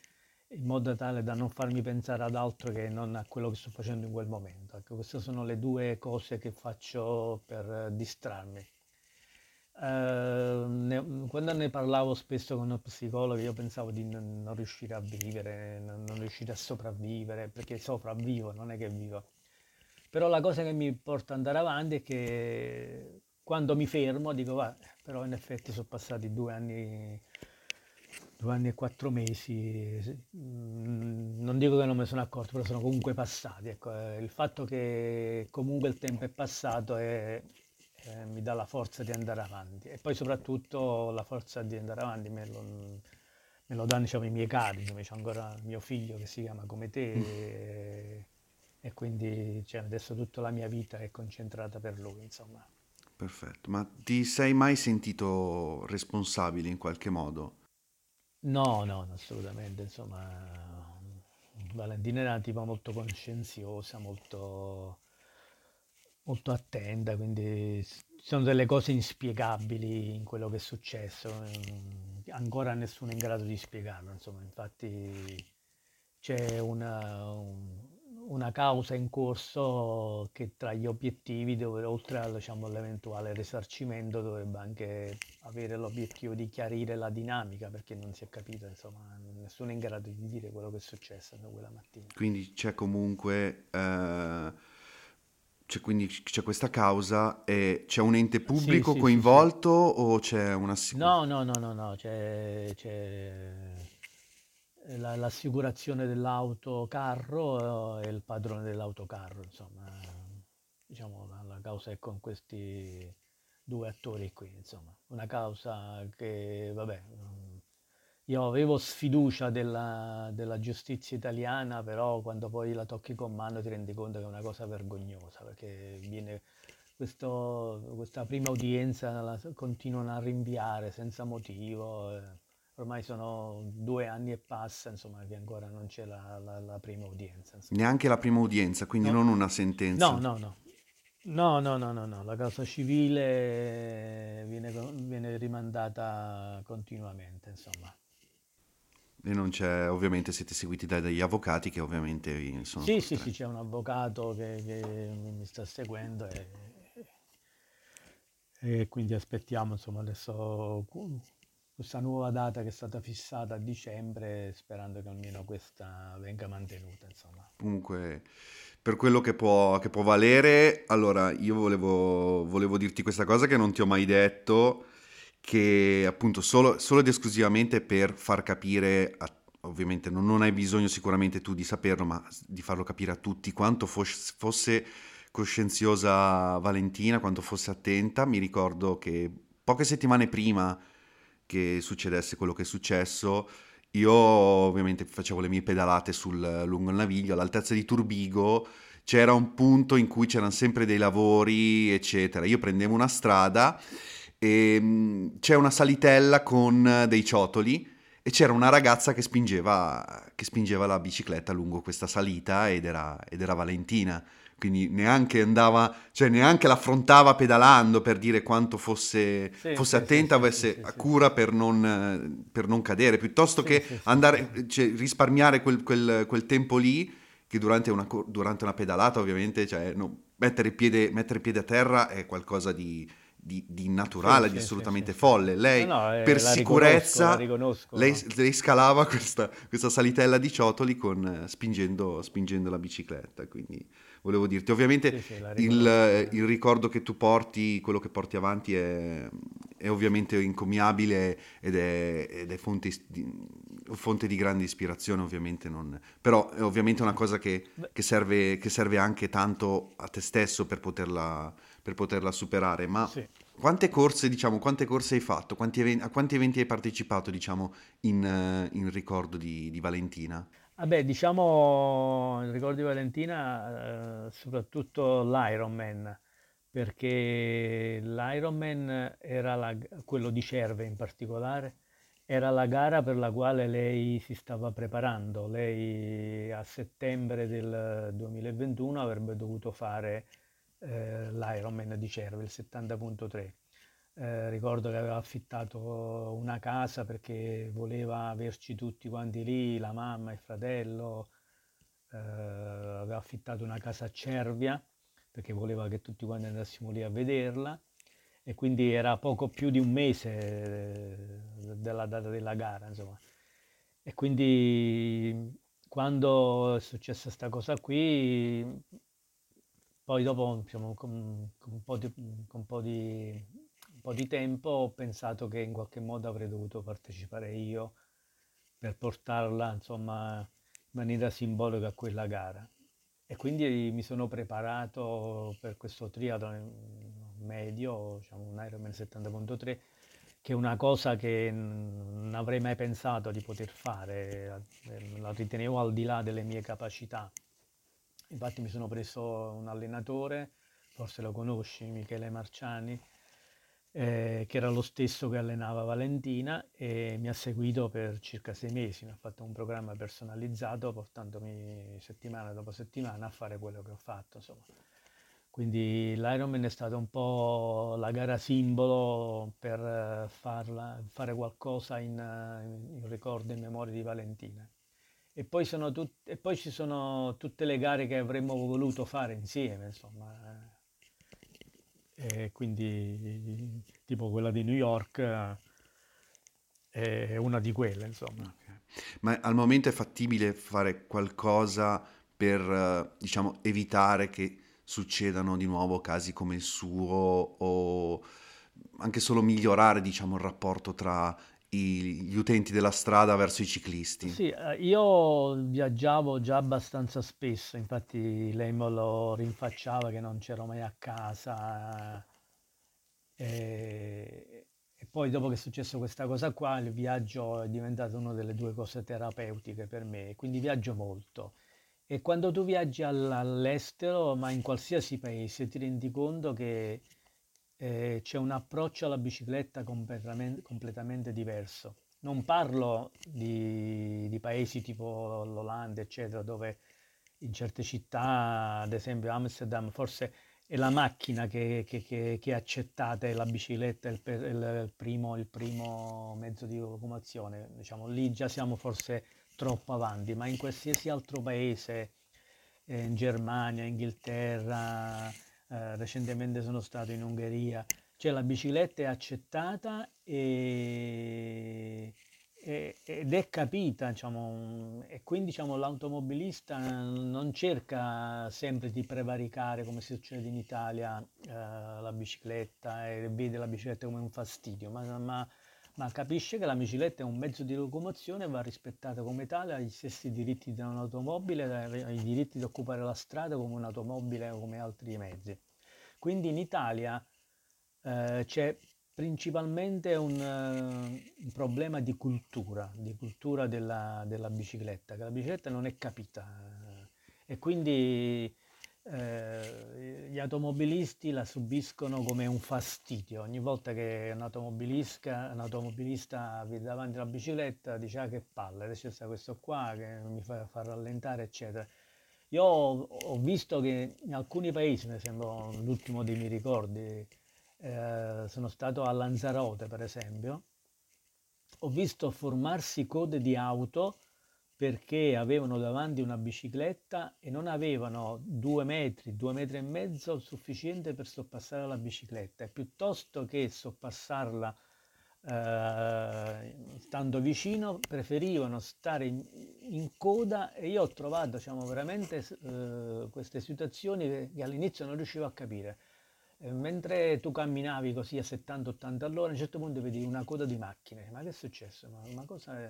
E: in modo tale da non farmi pensare ad altro che non a quello che sto facendo in quel momento. Ecco, queste sono le due cose che faccio per distrarmi. Uh, ne, quando ne parlavo spesso con uno psicologo io pensavo di non, non riuscire a vivere, non, non riuscire a sopravvivere, perché sopravvivo, non è che vivo. Però la cosa che mi porta ad andare avanti è che quando mi fermo dico, va, però in effetti sono passati due anni, due anni e quattro mesi, mm, non dico che non me ne sono accorto, però sono comunque passati. Ecco, eh, il fatto che comunque il tempo è passato è, eh, mi dà la forza di andare avanti e poi soprattutto la forza di andare avanti me lo, me lo danno diciamo, i miei cari, c'è ancora mio figlio che si chiama come te. E, e quindi cioè, adesso tutta la mia vita è concentrata per lui, insomma.
D: Perfetto, ma ti sei mai sentito responsabile in qualche modo?
E: No, no, assolutamente, insomma, Valentina era una tipa molto coscienziosa, molto, molto attenta, quindi ci sono delle cose inspiegabili in quello che è successo, ancora nessuno è in grado di spiegarlo, insomma, infatti c'è una, un, una causa in corso che tra gli obiettivi, dove, oltre al, diciamo, all'eventuale risarcimento, dovrebbe anche avere l'obiettivo di chiarire la dinamica, perché non si è capito, insomma, nessuno è in grado di dire quello che è successo quella mattina.
D: Quindi c'è comunque... Eh, c'è, quindi c'è questa causa e c'è un ente pubblico sì, sì, coinvolto sì, o c'è una...
E: No, no, no, no, no, c'è... c'è la, l'assicurazione dell'autocarro e il padrone dell'autocarro, insomma, diciamo la, causa è con questi due attori qui, insomma, una causa che, vabbè, io avevo sfiducia della, della, giustizia italiana, però quando poi la tocchi con mano ti rendi conto che è una cosa vergognosa, perché viene questo, questa prima udienza la continuano a rinviare senza motivo. Eh ormai sono due anni e passa, insomma, che ancora non c'è la, la, la prima udienza. Insomma.
D: Neanche la prima udienza, quindi no. non una sentenza.
E: No, no, no. No, no, no, no, no. la causa civile viene, viene rimandata continuamente, insomma.
D: E non c'è, ovviamente siete seguiti dai, dagli avvocati che ovviamente sono...
E: Sì, sì, sì, c'è un avvocato che, che mi sta seguendo e, e, quindi aspettiamo, insomma, adesso questa nuova data che è stata fissata a dicembre, sperando che almeno questa venga mantenuta. Insomma.
D: Comunque, per quello che può, che può valere, allora io volevo, volevo, dirti questa cosa che non ti ho mai detto, che appunto solo, solo ed esclusivamente per far capire, a, ovviamente non, non, hai bisogno sicuramente tu di saperlo, ma di farlo capire a tutti quanto fos, fosse coscienziosa Valentina, quanto fosse attenta. Mi ricordo che poche settimane prima che succedesse quello che è successo. Io ovviamente facevo le mie pedalate sul, lungo il naviglio, all'altezza di Turbigo c'era un punto in cui c'erano sempre dei lavori, eccetera. Io prendevo una strada e mm, c'è una salitella con dei ciotoli e c'era una ragazza che spingeva, che spingeva la bicicletta lungo questa salita ed era, ed era Valentina quindi neanche andava, cioè neanche l'affrontava pedalando per dire quanto fosse, sì, fosse sì, attenta, sì, avesse cura per non, per non, cadere, piuttosto che andare, cioè, risparmiare quel, quel, quel, tempo lì, che durante una, durante una pedalata ovviamente, cioè, no, mettere, il piede, mettere il piede a terra è qualcosa di, di, di naturale, di assolutamente folle. Lei, no, no, eh, per sicurezza, riconosco, lei, lei, scalava questa, questa, salitella di ciotoli con, spingendo, spingendo la bicicletta, quindi volevo dirti. Ovviamente sì, sì, il, il, ricordo che tu porti, quello che porti avanti è, è ovviamente incommiabile ed è, ed è fonte, di, fonte, di, grande ispirazione, ovviamente. Non, però è ovviamente una cosa che, che, serve, che, serve, anche tanto a te stesso per poterla, per poterla superare. Ma sì. quante corse, diciamo, quante corse hai fatto? Quanti eventi, a quanti eventi hai partecipato, diciamo, in, in ricordo di, di Valentina?
E: Vabbè, diciamo, il ricordo di Valentina, eh, soprattutto l'Ironman, perché l'Ironman era la, quello di Cerve in particolare, era la gara per la quale lei si stava preparando. Lei a settembre del 2021 avrebbe dovuto fare eh, l'Ironman di Cerve, il 70.3. Eh, ricordo che aveva affittato una casa perché voleva averci tutti quanti lì, la mamma, il fratello, eh, aveva affittato una casa a Cervia perché voleva che tutti quanti andassimo lì a vederla e quindi era poco più di un mese eh, della data della gara, insomma. E quindi quando è successa questa cosa qui, poi dopo diciamo, con, con, un di, con un po' di po' di tempo ho pensato che in qualche modo avrei dovuto partecipare io per portarla insomma in maniera simbolica a quella gara. E quindi mi sono preparato per questo triathlon medio, diciamo un Ironman 70.3, che è una cosa che non avrei mai pensato di poter fare, la ritenevo al di là delle mie capacità. Infatti mi sono preso un allenatore, forse lo conosci, Michele Marciani, eh, che era lo stesso che allenava Valentina e mi ha seguito per circa sei mesi, mi ha fatto un programma personalizzato portandomi settimana dopo settimana a fare quello che ho fatto. Insomma. Quindi l'Ironman è stata un po' la gara simbolo per farla, fare qualcosa in, in ricordo e in memoria di Valentina. e poi, tut- e poi, ci sono tutte le gare che avremmo voluto fare insieme, insomma. E quindi tipo quella di New York è una di quelle, insomma.
D: Ma al momento è fattibile fare qualcosa per, diciamo, evitare che succedano di nuovo casi come il suo o anche solo migliorare, diciamo, il rapporto tra gli utenti della strada verso i ciclisti.
E: Sì, eh, io viaggiavo già abbastanza spesso, infatti lei me lo rinfacciava che non c'ero mai a casa. E, e poi dopo che è successo questa cosa qua, il viaggio è diventato una delle due cose terapeutiche per me, quindi viaggio molto. E quando tu viaggi all'estero, ma in qualsiasi paese, ti rendi conto che eh, c'è un approccio alla bicicletta completamente, diverso. Non parlo di, di, paesi tipo l'Olanda, eccetera, dove in certe città, ad esempio Amsterdam, forse è la macchina che, che, che, che è accettata e la bicicletta è il, il, primo, il primo mezzo di locomozione. Diciamo, lì già siamo forse troppo avanti, ma in qualsiasi altro paese, eh, in Germania, Inghilterra, eh, recentemente sono stato in Ungheria, cioè la bicicletta è accettata e, e, ed è capita, diciamo, e quindi diciamo, l'automobilista non cerca sempre di prevaricare come succede in Italia eh, la bicicletta e vede la bicicletta come un fastidio, ma, ma ma capisce che la bicicletta è un mezzo di locomozione e va rispettata come tale, ha gli stessi diritti di un'automobile, ha i diritti di occupare la strada come un'automobile o come altri mezzi. Quindi in Italia eh, c'è principalmente un, uh, un, problema di cultura, di cultura della, della, bicicletta, che la bicicletta non è capita eh, e quindi eh, gli automobilisti la subiscono come un fastidio. Ogni volta che un un automobilista vede davanti la bicicletta dice ah che palle, adesso c'è questo qua che mi fa, fa rallentare, eccetera. Io ho, ho, visto che in alcuni paesi, mi sembra l'ultimo dei miei ricordi, eh, sono stato a Lanzarote per esempio, ho visto formarsi code di auto perché avevano davanti una bicicletta e non avevano due metri, due metri e mezzo sufficiente per sorpassare la bicicletta. E piuttosto che sorpassarla eh, stando vicino preferivano stare in, in, coda e io ho trovato diciamo, veramente eh, queste situazioni che all'inizio non riuscivo a capire mentre tu camminavi così a 70-80 all'ora, a un certo punto vedi una coda di macchine. Ma che è successo? Ma una cosa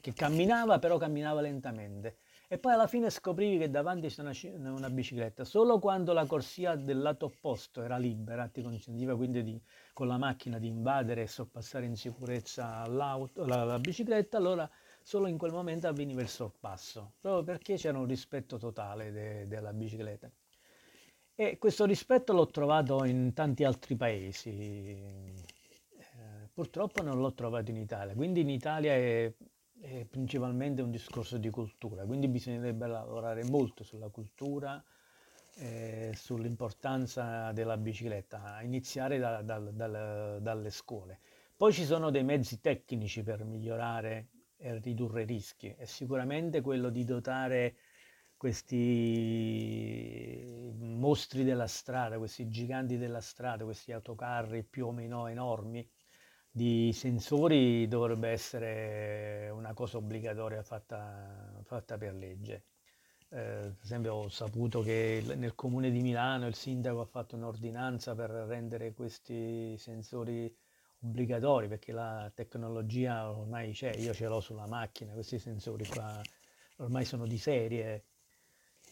E: che camminava, però camminava lentamente. E poi alla fine scoprivi che davanti c'era una, una, bicicletta. Solo quando la corsia del lato opposto era libera, ti consentiva quindi di, con la macchina di invadere e sorpassare in sicurezza la, la bicicletta, allora solo in quel momento avveniva il sorpasso, proprio perché c'era un rispetto totale de, della bicicletta. E questo rispetto l'ho trovato in tanti altri paesi, eh, purtroppo non l'ho trovato in Italia, quindi in Italia è, è, principalmente un discorso di cultura, quindi bisognerebbe lavorare molto sulla cultura, eh, sull'importanza della bicicletta, iniziare da, da, da, dalle scuole. Poi ci sono dei mezzi tecnici per migliorare e ridurre i rischi. E sicuramente quello di dotare questi mostri della strada, questi giganti della strada, questi autocarri più o meno enormi di sensori dovrebbe essere una cosa obbligatoria fatta, fatta per legge. Eh, per esempio ho saputo che nel comune di Milano il sindaco ha fatto un'ordinanza per rendere questi sensori obbligatori perché la tecnologia ormai c'è, io ce l'ho sulla macchina, questi sensori qua ormai sono di serie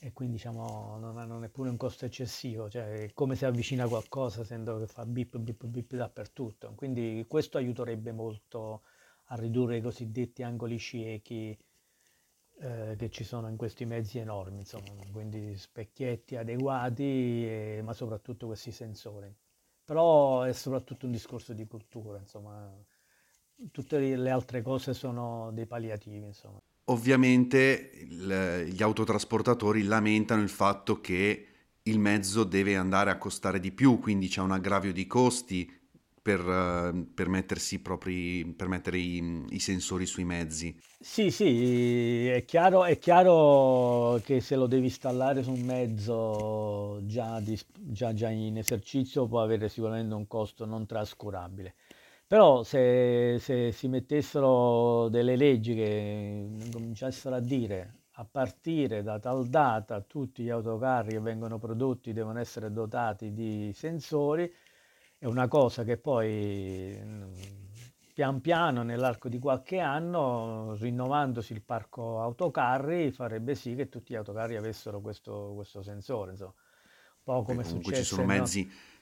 E: e quindi diciamo, non, è, non, è pure un costo eccessivo, cioè è come se avvicina qualcosa sento che fa bip bip bip dappertutto, quindi questo aiuterebbe molto a ridurre i cosiddetti angoli ciechi eh, che ci sono in questi mezzi enormi, insomma, quindi specchietti adeguati, e, ma soprattutto questi sensori. Però è soprattutto un discorso di cultura, insomma, tutte le altre cose sono dei palliativi, insomma.
D: Ovviamente il, gli autotrasportatori lamentano il fatto che il mezzo deve andare a costare di più, quindi c'è un aggravio di costi per, eh, per propri, per mettere i, i sensori sui mezzi.
E: Sì, sì, è chiaro, è chiaro che se lo devi installare su un mezzo già, dis- già- già in esercizio può avere sicuramente un costo non trascurabile. Però se, se si mettessero delle leggi che cominciassero a dire a partire da tal data tutti gli autocarri che vengono prodotti devono essere dotati di sensori, è una cosa che poi mm, pian piano nell'arco di qualche anno, rinnovandosi il parco autocarri, farebbe sì che tutti gli autocarri avessero questo, questo sensore. Insomma. Un po' come
D: Beh,
E: successe,
D: ci sono
E: no?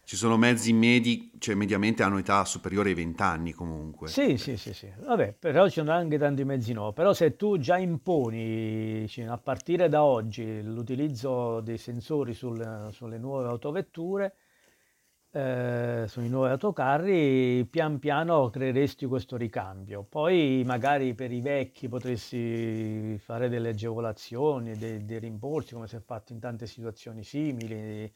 D: Ci sono mezzi medi, cioè mediamente hanno età superiore ai 20 anni comunque.
E: Sì, sì, sì, sì. Vabbè, però ci sono anche tanti mezzi nuovi. Però se tu già imponi cioè, a partire da oggi l'utilizzo dei sensori sul- sulle nuove autovetture, eh, sui nuovi autocarri, pian piano creeresti questo ricambio. Poi magari per i vecchi potresti fare delle agevolazioni, dei, dei rimborsi, come si è fatto in tante situazioni simili.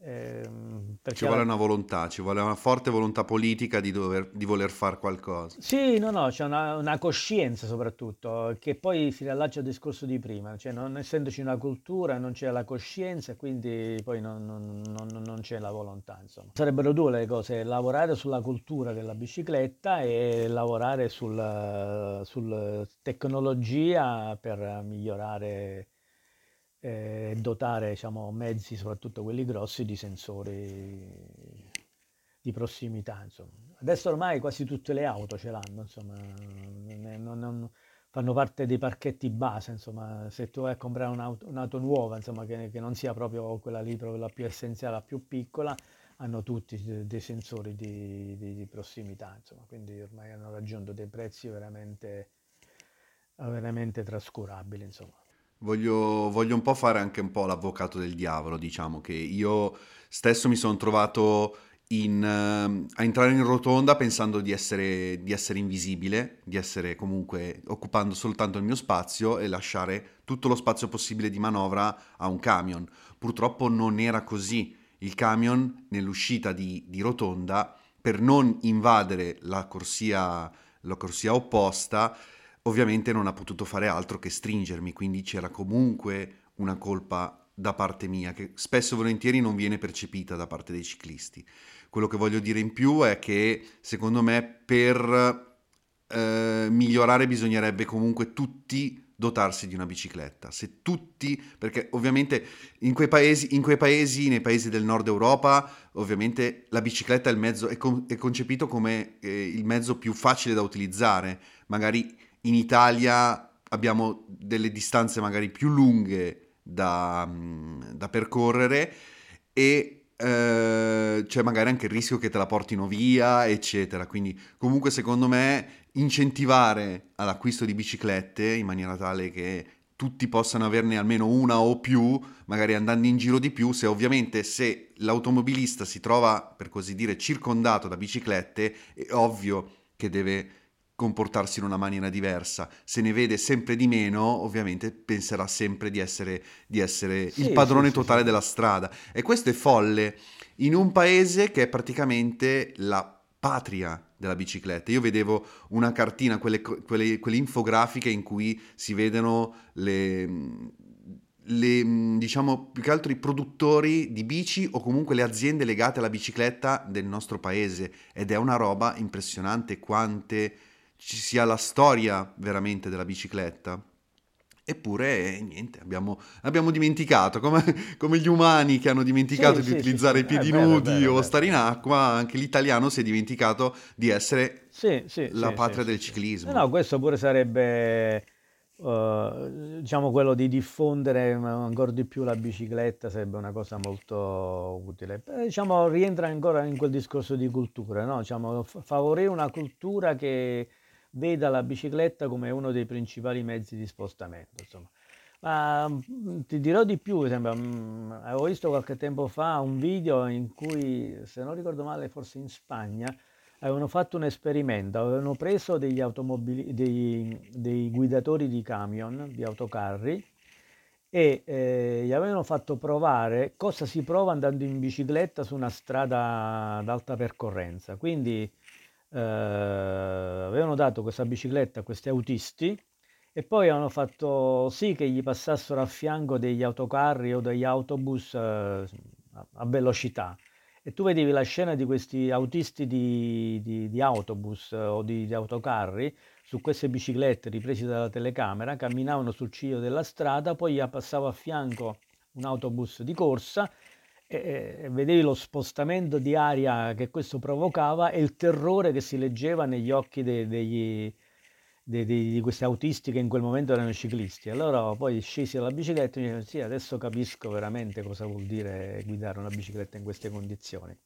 E: Ehm,
D: Ci vuole una volontà, ci vuole una forte volontà politica di, dover- di voler fare qualcosa.
E: Sì, no, no, c'è una, una coscienza soprattutto, che poi si riallaccia al discorso di prima, cioè non essendoci una cultura non c'è la coscienza quindi poi non, non- non- non c'è la volontà, insomma. Sarebbero due le cose, lavorare sulla cultura della bicicletta e lavorare sul, sul tecnologia per migliorare e dotare, diciamo, mezzi, soprattutto quelli grossi, di sensori di prossimità, insomma. Adesso ormai quasi tutte le auto ce l'hanno, insomma, non non- fanno parte dei parchetti base, insomma, se tu vai a comprare un'auto, un'auto nuova, insomma, che, che non sia proprio quella lì, proprio la più essenziale, la più piccola, hanno tutti de- dei sensori di, di- di prossimità, insomma, quindi ormai hanno raggiunto dei prezzi veramente, veramente trascurabili, insomma.
D: Voglio, voglio un po' fare anche un po' l'avvocato del diavolo, diciamo che io stesso mi sono trovato in, ehm, a entrare in rotonda pensando di essere, di essere invisibile, di essere comunque occupando soltanto il mio spazio e lasciare tutto lo spazio possibile di manovra a un camion. Purtroppo non era così. Il camion nell'uscita di, di rotonda, per non invadere la corsia, la corsia opposta, ovviamente non ha potuto fare altro che stringermi, quindi c'era comunque una colpa da parte mia che spesso e volentieri non viene percepita da parte dei ciclisti. Quello che voglio dire in più è che secondo me per eh, migliorare bisognerebbe comunque tutti dotarsi di una bicicletta. Se tutti, perché ovviamente in quei paesi, in quei paesi nei paesi del nord Europa, ovviamente la bicicletta è, mezzo, è, con- è concepito come eh, il mezzo più facile da utilizzare. Magari in Italia abbiamo delle distanze magari più lunghe da, da percorrere e eh, c'è magari anche il rischio che te la portino via, eccetera. Quindi comunque secondo me incentivare all'acquisto di biciclette in maniera tale che tutti possano averne almeno una o più, magari andando in giro di più, se ovviamente se l'automobilista si trova, per così dire, circondato da biciclette, è ovvio che deve comportarsi in una maniera diversa. Se ne vede sempre di meno, ovviamente penserà sempre di essere, di essere
E: Sì,
D: il padrone
E: sì,
D: totale
E: sì.
D: della strada. E questo è folle in un paese che è praticamente la patria della bicicletta. Io vedevo una cartina, quelle, quelle- quelle infografiche in cui si vedono le, le, diciamo, più che altro i produttori di bici o comunque le aziende legate alla bicicletta del nostro paese ed è una roba impressionante quante ci sia la storia veramente della bicicletta. Eppure, eh, niente, abbiamo, abbiamo dimenticato, come, come gli umani che hanno dimenticato
E: Sì,
D: di
E: sì,
D: utilizzare
E: sì,
D: i piedi
E: è
D: nudi
E: vero,
D: o
E: vero.
D: stare in acqua, anche l'italiano si è dimenticato di essere la patria del ciclismo.
E: Eh no, questo pure sarebbe, eh, diciamo, quello di diffondere ancora di più la bicicletta sarebbe una cosa molto utile. Eh, diciamo, rientra ancora in quel discorso di cultura, no? Diciamo, fa- favorire una cultura che veda la bicicletta come uno dei principali mezzi di spostamento, insomma. Ma mm, ti dirò di più, sembra, mm, avevo visto qualche tempo fa un video in cui, se non ricordo male, forse in Spagna, avevano fatto un esperimento, avevano preso degli automobili, dei, dei guidatori di camion, di autocarri, e eh, gli avevano fatto provare cosa si prova andando in bicicletta su una strada ad alta percorrenza. Quindi eh, avevano dato questa bicicletta a questi autisti e poi hanno fatto sì che gli passassero a fianco degli autocarri o degli autobus eh, a velocità. E tu vedevi la scena di questi autisti di, di, di autobus o di, di autocarri su queste biciclette riprese dalla telecamera, camminavano sul ciglio della strada, poi passava a fianco un autobus di corsa e, vedevi lo spostamento di aria che questo provocava e il terrore che si leggeva negli occhi de, degli, de, de, di questi autisti che in quel momento erano ciclisti. Allora poi scesi dalla bicicletta e mi dicevo, sì, adesso capisco veramente cosa vuol dire guidare una bicicletta in queste condizioni.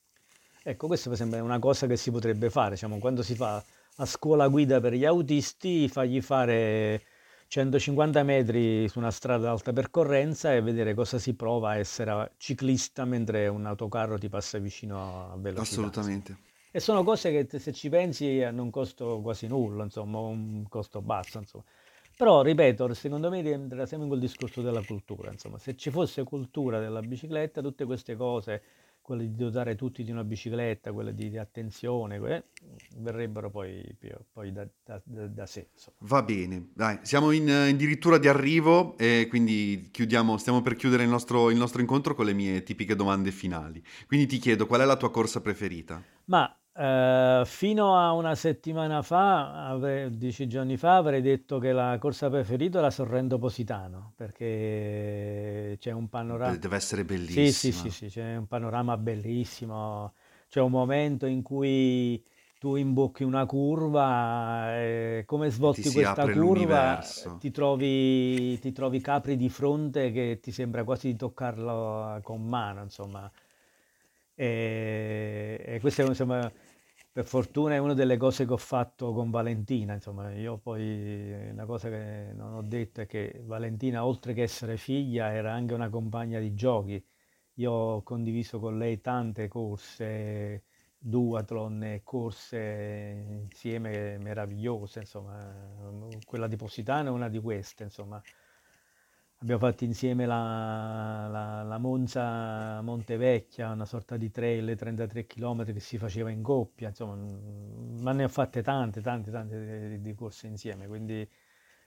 E: Ecco, per esempio è una cosa che si potrebbe fare, diciamo, quando si fa a scuola guida per gli autisti, fargli fare 150 metri su una strada ad alta percorrenza e vedere cosa si prova a essere ciclista mentre un autocarro ti passa vicino a velocità.
D: Assolutamente.
E: E sono cose che se ci pensi hanno un costo quasi nullo, insomma, un costo basso, insomma. Però, ripeto, secondo me rientra sempre in quel discorso della cultura, insomma. Se ci fosse cultura della bicicletta, tutte queste cose quelle di dotare tutti di una bicicletta, quelle di, di attenzione, quelle, verrebbero poi, poi da, da, da, sé. Insomma.
D: Va bene, dai, siamo in, addirittura di arrivo e quindi chiudiamo, stiamo per chiudere il nostro, il nostro incontro con le mie tipiche domande finali. Quindi ti chiedo, qual è la tua corsa preferita?
E: Ma Uh, fino a una settimana fa, avrei, dieci giorni fa, avrei detto che la corsa preferita la Sorrento Positano, perché c'è un panorama...
D: Deve essere bellissimo.
E: Sì, sì, sì, sì, c'è un panorama bellissimo. C'è un momento in cui tu imbocchi una curva, e come svolti
D: ti
E: questa curva
D: l'universo.
E: ti trovi, ti trovi Capri di fronte che ti sembra quasi di toccarlo con mano, insomma. E, e questa insomma, per fortuna è una delle cose che ho fatto con Valentina. Insomma, io poi una cosa che non ho detto è che Valentina, oltre che essere figlia, era anche una compagna di giochi. Io ho condiviso con lei tante corse, duathlon corse insieme meravigliose, insomma, quella di Positano è una di queste, insomma. Abbiamo fatto insieme la, la, la Monza Montevecchia, una sorta di trail 33 km che si faceva in coppia, insomma, ma ne ho fatte tante, tante, tante di, di corse insieme, quindi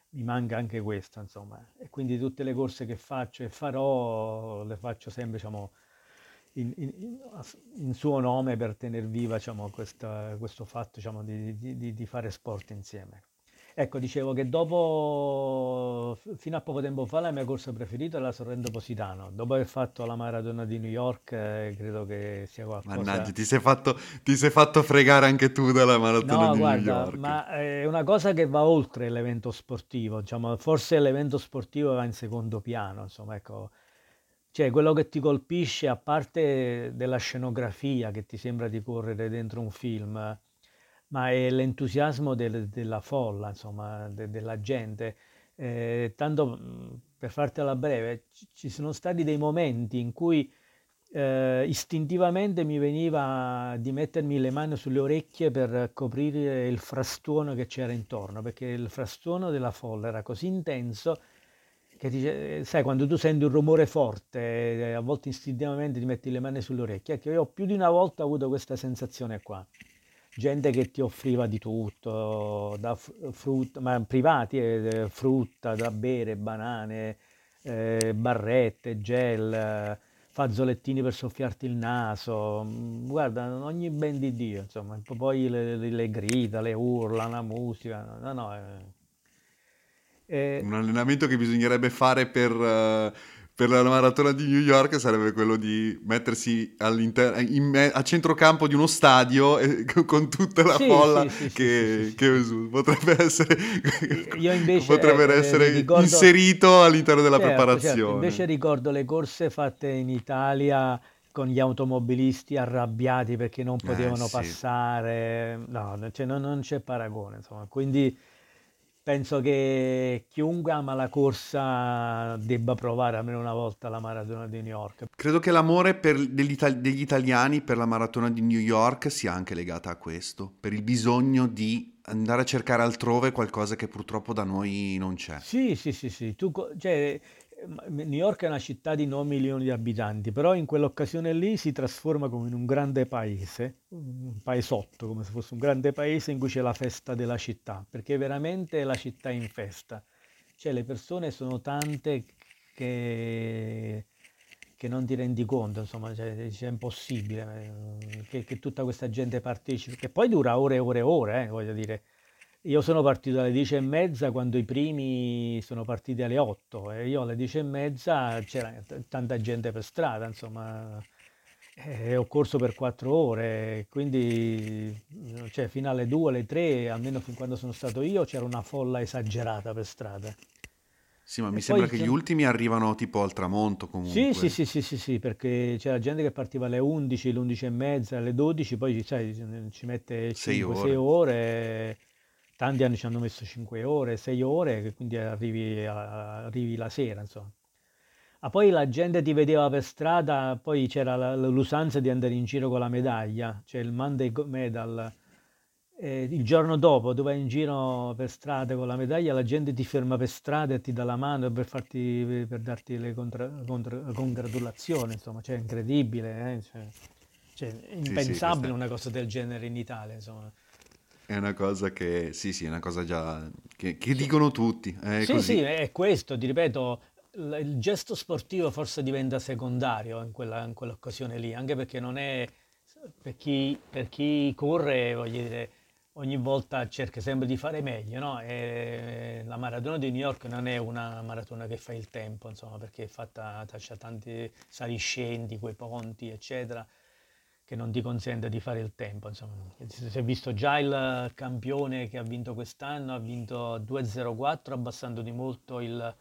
E: mi manca anche questo, insomma. E quindi tutte le corse che faccio e farò le faccio sempre, diciamo, in, in, in suo nome per tenere viva, diciamo, questa, questo fatto, diciamo, di, di, di fare sport insieme. Ecco, dicevo che dopo, fino a poco tempo fa, la mia corsa preferita è la Sorrento Positano. Dopo aver fatto la maratona di New York, eh, credo che sia qualcosa...
D: Mannaggia, ti sei, fatto, ti sei fatto fregare anche tu dalla maratona
E: no,
D: di
E: guarda,
D: New York.
E: ma è una cosa che va oltre l'evento sportivo, diciamo, forse l'evento sportivo va in secondo piano, insomma, ecco. Cioè, quello che ti colpisce, a parte della scenografia che ti sembra di correre dentro un film, ma è l'entusiasmo del, della folla, insomma, de, della gente. Eh, tanto per fartela breve, ci, sono stati dei momenti in cui eh, istintivamente mi veniva di mettermi le mani sulle orecchie per coprire il frastuono che c'era intorno, perché il frastuono della folla era così intenso che dice, sai, quando tu senti un rumore forte, eh, a volte istintivamente ti metti le mani sulle orecchie. Ecco, io ho più di una volta avuto questa sensazione qua gente che ti offriva di tutto, da frutta, ma privati, eh, frutta da bere, banane, eh, barrette, gel, fazzolettini per soffiarti il naso, mm, guarda, ogni ben di Dio, insomma, poi le, le, le grida, le urla, la musica, no, no. Eh.
D: Eh, Un allenamento che bisognerebbe fare per... Uh per la maratona di New York sarebbe quello di mettersi me- a centrocampo di uno stadio e- con tutta la sì, folla sì, sì, che, che potrebbe essere, invece, potrebbe eh, essere ricordo... inserito all'interno della certo, certo. preparazione. Certo.
E: Invece ricordo le corse fatte in Italia con gli automobilisti arrabbiati perché non eh, potevano eh, passare, no, cioè non, non c'è paragone, insomma, quindi penso che chiunque ama la corsa debba provare almeno una volta la maratona di New York.
D: Credo che l'amore degli, degli italiani per la maratona di New York sia anche legata a questo, per il bisogno di andare a cercare altrove qualcosa che purtroppo da noi non c'è.
E: Sì, sì, sì, sì. Tu, cioè, New York è una città di 9 milioni di abitanti, però in quell'occasione lì si trasforma come in un grande paese, un paesotto, come se fosse un grande paese in cui c'è la festa della città, perché veramente la città è in festa. Cioè le persone sono tante che, che non ti rendi conto, insomma, cioè, cioè è impossibile eh, che, che, tutta questa gente partecipi, che poi dura ore e ore e ore, eh, voglio dire io sono partito alle 10 e mezza quando i primi sono partiti alle 8 e io alle 10 e mezza c'era tanta gente per strada, insomma, e ho corso per 4 ore, quindi cioè, fino alle 2, alle 3, almeno fin quando sono stato io, c'era una folla esagerata per strada.
D: Sì, ma mi e sembra che gli ultimi arrivano tipo al tramonto comunque.
E: Sì, sì, sì, sì, sì, sì, perché c'era gente che partiva alle 11, alle 11 e mezza, alle 12, poi sai, ci mette 5-6 ore. ore tanti ci hanno messo 5 ore, 6 ore, quindi arrivi, arrivi la sera, insomma. Ah, poi la gente ti vedeva per strada, poi c'era l'usanza di andare in giro con la medaglia, cioè il Monday Medal. E il giorno dopo tu vai in giro per strada con la medaglia, la gente ti ferma per strada e ti dà la mano per, farti, per darti le contra, contra, congratulazioni, insomma, cioè incredibile, eh? cioè, cioè, impensabile sì, sì, una cosa del genere in Italia, insomma.
D: È una cosa che, sì, sì, è una cosa già che, che dicono tutti. È
E: sì,
D: così.
E: sì, è questo, ti ripeto, il gesto sportivo forse diventa secondario in, quella, in quell'occasione lì, anche perché non è, per chi, per chi corre, voglio dire, ogni volta cerca sempre di fare meglio, no? E la maratona di New York non è una maratona che fa il tempo, insomma, perché è fatta, c'è tanti saliscendi, quei ponti, eccetera che non ti consente di fare il tempo. Insomma. Si è visto già il campione che ha vinto quest'anno, ha vinto 2.04 abbassando di molto il,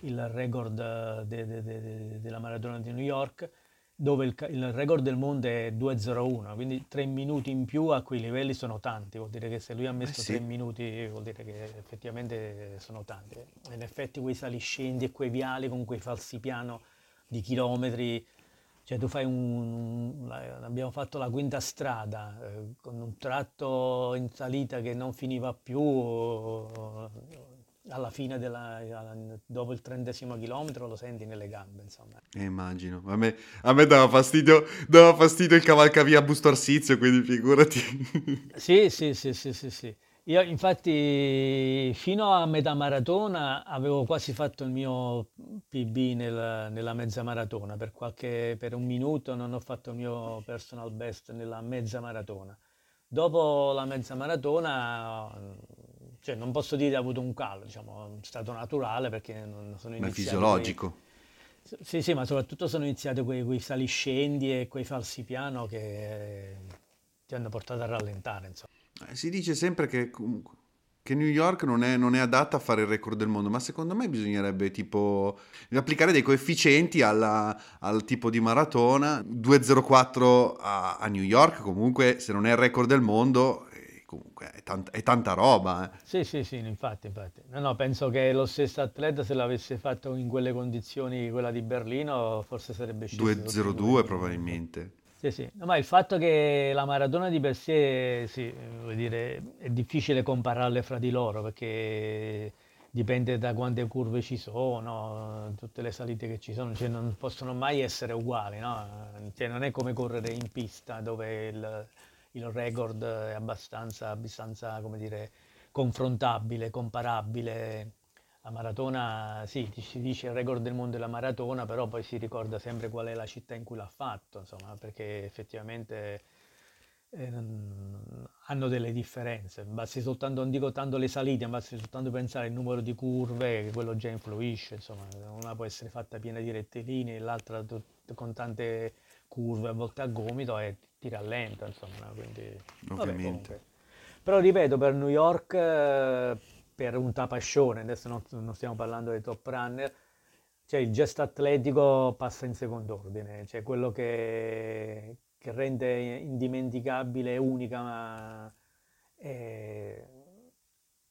E: il record de, de, de, della maratona di New York, dove il, il, record del mondo è 2.01, quindi tre minuti in più a quei livelli sono tanti, vuol dire che se lui ha messo eh sì. tre minuti vuol dire che effettivamente sono tanti. In effetti quei saliscendi e quei viali con quei falsi piano di chilometri cioè tu fai un, abbiamo fatto la quinta strada eh, con un tratto in salita che non finiva più alla fine della, dopo il trentesimo chilometro lo senti nelle gambe insomma.
D: Eh, immagino, a me, a me dava, fastidio, dava fastidio il cavalcavia a Busto Arsizio quindi figurati.
E: sì, sì, sì, sì, sì, sì. Io infatti fino a metà maratona avevo quasi fatto il mio PB nel, nella mezza maratona, per, qualche, per un minuto non ho fatto il mio personal best nella mezza maratona. Dopo la mezza maratona, cioè non posso dire che ho avuto un calo, diciamo, è stato naturale perché non sono iniziato... Ma è
D: fisiologico.
E: Quei, sì, sì, ma soprattutto sono iniziati quei, quei saliscendi e quei falsi piano che ti hanno portato a rallentare, insomma.
D: Eh, si dice sempre che, che New York non è, non è, adatta a fare il record del mondo, ma secondo me bisognerebbe tipo applicare dei coefficienti alla, al tipo di maratona. 2.04 a, a, New York, comunque, se non è il record del mondo, eh, comunque è tanta, è tanta roba. Eh.
E: Sì, sì, sì, infatti, infatti. No, no, penso che lo stesso atleta, se l'avesse fatto in quelle condizioni, quella di Berlino, forse sarebbe sceso.
D: 2.02 probabilmente.
E: Sì, sì. No, ma il fatto che la maratona di per sé, sì, dire, è difficile compararle fra di loro perché dipende da quante curve ci sono, tutte le salite che ci sono, cioè non possono mai essere uguali, no? Cioè non è come correre in pista dove il, il record è abbastanza, abbastanza, dire, confrontabile, comparabile la maratona, sì, si dice il record del mondo della maratona, però poi si ricorda sempre qual è la città in cui l'ha fatto, insomma, perché effettivamente eh, hanno delle differenze. Basti soltanto, non dico tanto le salite, ma basti soltanto pensare al numero di curve, che quello già influisce, insomma, una può essere fatta piena di rettilinei, l'altra con tante curve, a volte a gomito e ti rallenta, insomma, quindi...
D: Ovviamente.
E: Vabbè, però ripeto, per New York... Eh, per un tapascione, adesso non, non stiamo parlando dei top runner, cioè il gesto atletico passa in secondo ordine, cioè quello che, che rende indimenticabile, unica, ma è,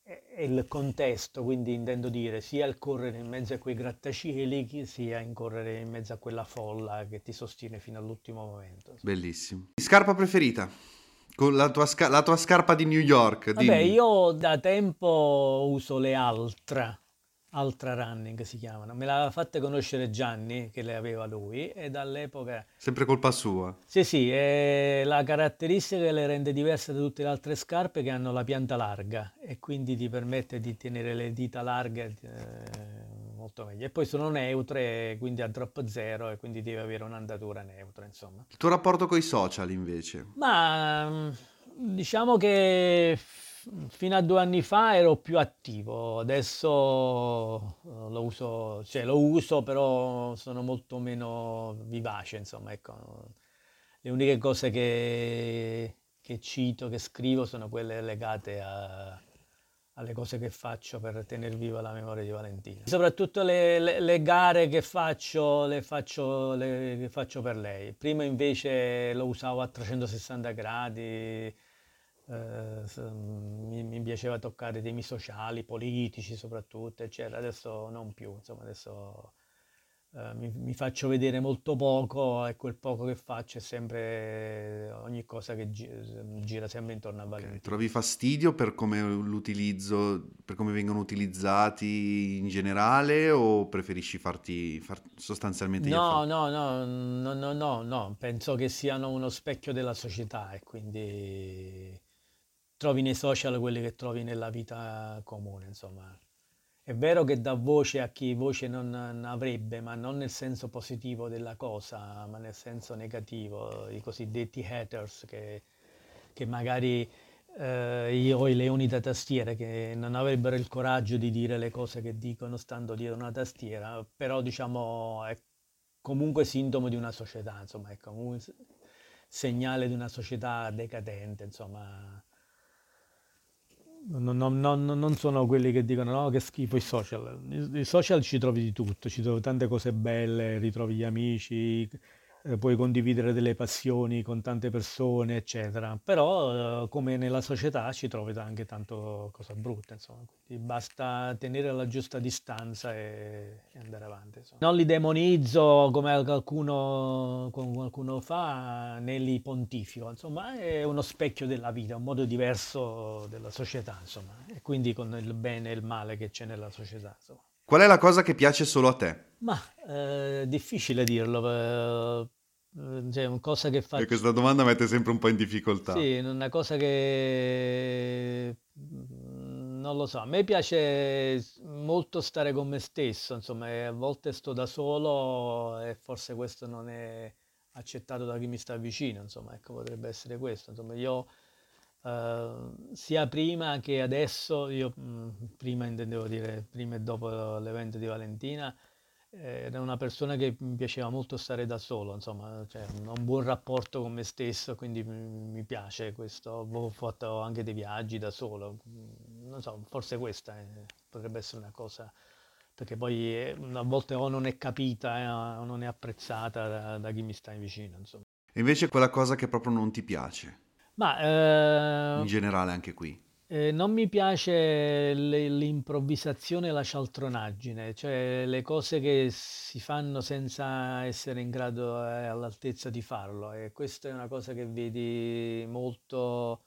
E: è, il contesto, quindi intendo dire sia il correre in mezzo a quei grattacieli, sia in correre in mezzo a quella folla che ti sostiene fino all'ultimo momento.
D: Bellissimo. Scarpa preferita? Con la tua, sca- la tua scarpa di New York.
E: Vabbè, io da tempo uso le Altra. Ultra Running si chiamano. Me l'aveva fatta conoscere Gianni, che le aveva lui, e dall'epoca...
D: Sempre colpa sua.
E: Sì, sì, e la caratteristica che le rende diverse da tutte le altre scarpe è che hanno la pianta larga e quindi ti permette di tenere le dita larghe eh, molto meglio. E poi sono neutre, quindi a drop zero e quindi devi avere un'andatura neutra, insomma.
D: Il tuo rapporto con i social invece?
E: Ma mm, diciamo che fino a due anni fa ero più attivo, adesso eh, lo uso, cioè lo uso, però sono molto meno vivace, insomma, ecco. Le uniche cose che, che cito, che scrivo, sono quelle legate a, alle cose che faccio per tenere viva la memoria di Valentina. Soprattutto le, le, le gare che faccio, le faccio, le, faccio per lei. Prima invece lo usavo a 360 gradi, eh, mi, mi, piaceva toccare temi sociali, politici soprattutto, eccetera. Adesso non più, insomma, adesso eh, mi, mi, faccio vedere molto poco e quel poco che faccio è sempre ogni cosa che gi- gira sempre intorno a Valentina. Okay.
D: Trovi fastidio per come l'utilizzo, per come vengono utilizzati in generale o preferisci farti far sostanzialmente
E: no, no, no, no, no, no, no, penso che siano uno specchio della società e quindi trovi nei social quelli che trovi nella vita comune, insomma. È vero che dà voce a chi voce non avrebbe, ma non nel senso positivo della cosa, ma nel senso negativo, i cosiddetti haters che, che magari eh, io i leoni da tastiera che non avrebbero il coraggio di dire le cose che dicono stando dietro una tastiera, però diciamo è comunque sintomo di una società, insomma, è comunque segnale di una società decadente, insomma non, non, non, sono quelli che dicono no che schifo i social. I, social ci trovi di tutto, ci trovi tante cose belle, ritrovi gli amici, eh, puoi condividere delle passioni con tante persone, eccetera. Però, eh, come nella società, ci trovi anche tanto cose brutte, insomma. Quindi basta tenere la giusta distanza e, e andare avanti. Insomma. Non li demonizzo come qualcuno, come qualcuno fa, né li pontifico, insomma, è uno specchio della vita, un modo diverso della società, insomma. E quindi con il bene e il male che c'è nella società, insomma.
D: Qual è la cosa che piace solo a te?
E: Ma è eh, difficile dirlo, eh, cioè una cosa che faccio...
D: E questa domanda mette sempre un po' in difficoltà.
E: Sì, una cosa che mm, non lo so, a me piace molto stare con me stesso, insomma, a volte sto da solo e forse questo non è accettato da chi mi sta vicino, insomma, ecco, potrebbe essere questo, insomma, io Uh, sia prima che adesso, io mh, mm, prima intendevo dire prima e dopo l'evento di Valentina, eh, era una persona che mi piaceva molto stare da solo, insomma, cioè, ho un buon rapporto con me stesso, quindi mi piace questo. Ho fatto anche dei viaggi da solo, non so, forse questa è, potrebbe essere una cosa, perché poi eh, a volte o non è capita eh, o non è apprezzata da, da chi mi sta vicino, insomma.
D: E invece quella cosa che proprio non ti piace?
E: Ma,
D: eh, in generale anche qui.
E: Eh, non mi piace le, l'improvvisazione e la cialtronaggine, cioè le cose che si fanno senza essere in grado eh, all'altezza di farlo. E questa è una cosa che vedi molto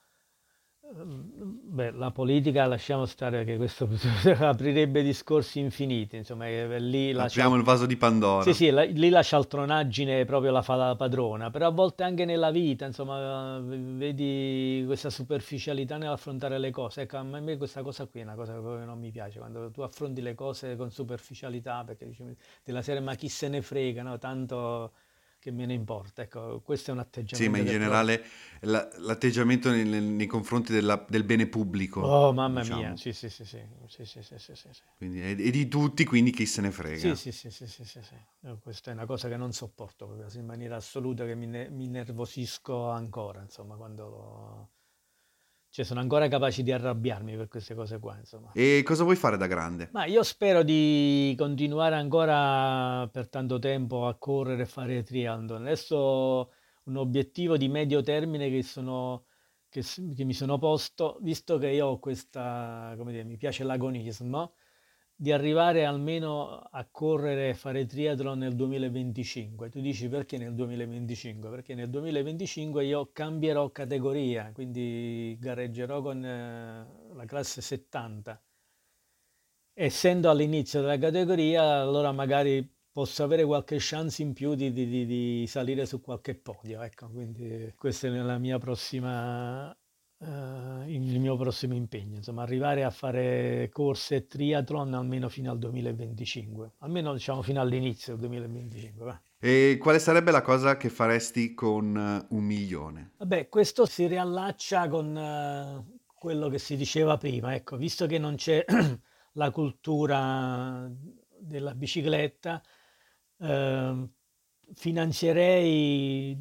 E: Beh, la politica lasciamo stare perché questo aprirebbe discorsi infiniti, insomma, lì
D: la Apriamo il vaso di Pandora.
E: Sì, sì, la, lì la cialtronaggine proprio la fa la padrona, però a volte anche nella vita, insomma, vedi questa superficialità nell'affrontare le cose. Ecco, a me questa cosa qui è una cosa che proprio non mi piace, quando tu affronti le cose con superficialità, perché dici della serie ma chi se ne frega, no? Tanto che me ne importa. Ecco, questo è un atteggiamento.
D: Sì, ma in generale la, l'atteggiamento nei, nei confronti della, del bene pubblico.
E: Oh, mamma diciamo. mia, sì sì sì, sì, sì, sì, sì, sì, sì,
D: Quindi, e, di tutti, quindi chi se ne frega.
E: Sì, sì, sì, sì, sì, questa è una cosa che non sopporto in maniera assoluta, che mi, ne, mi nervosisco ancora, insomma, quando cioè sono ancora capaci di arrabbiarmi per queste cose qua, insomma.
D: E cosa vuoi fare da grande?
E: Ma io spero di continuare ancora per tanto tempo a correre e fare triathlon. Adesso un obiettivo di medio termine che, sono, che, che mi sono posto, visto che io ho questa, come dire, mi piace l'agonismo, di arrivare almeno a correre fare triathlon nel 2025. Tu dici perché nel 2025? Perché nel 2025 io cambierò categoria, quindi gareggerò con eh, la classe 70 essendo all'inizio della categoria, allora magari posso avere qualche chance in più di, di, di salire su qualche podio. Ecco, quindi questa è la mia prossima Uh, il mio prossimo impegno, insomma, arrivare a fare corse triathlon almeno fino al 2025, almeno diciamo fino all'inizio del 2025. Va.
D: E quale sarebbe la cosa che faresti con uh, un milione?
E: Vabbè, questo si riallaccia con uh, quello che si diceva prima, ecco, visto che non c'è la cultura della bicicletta, ehm, finanzierei,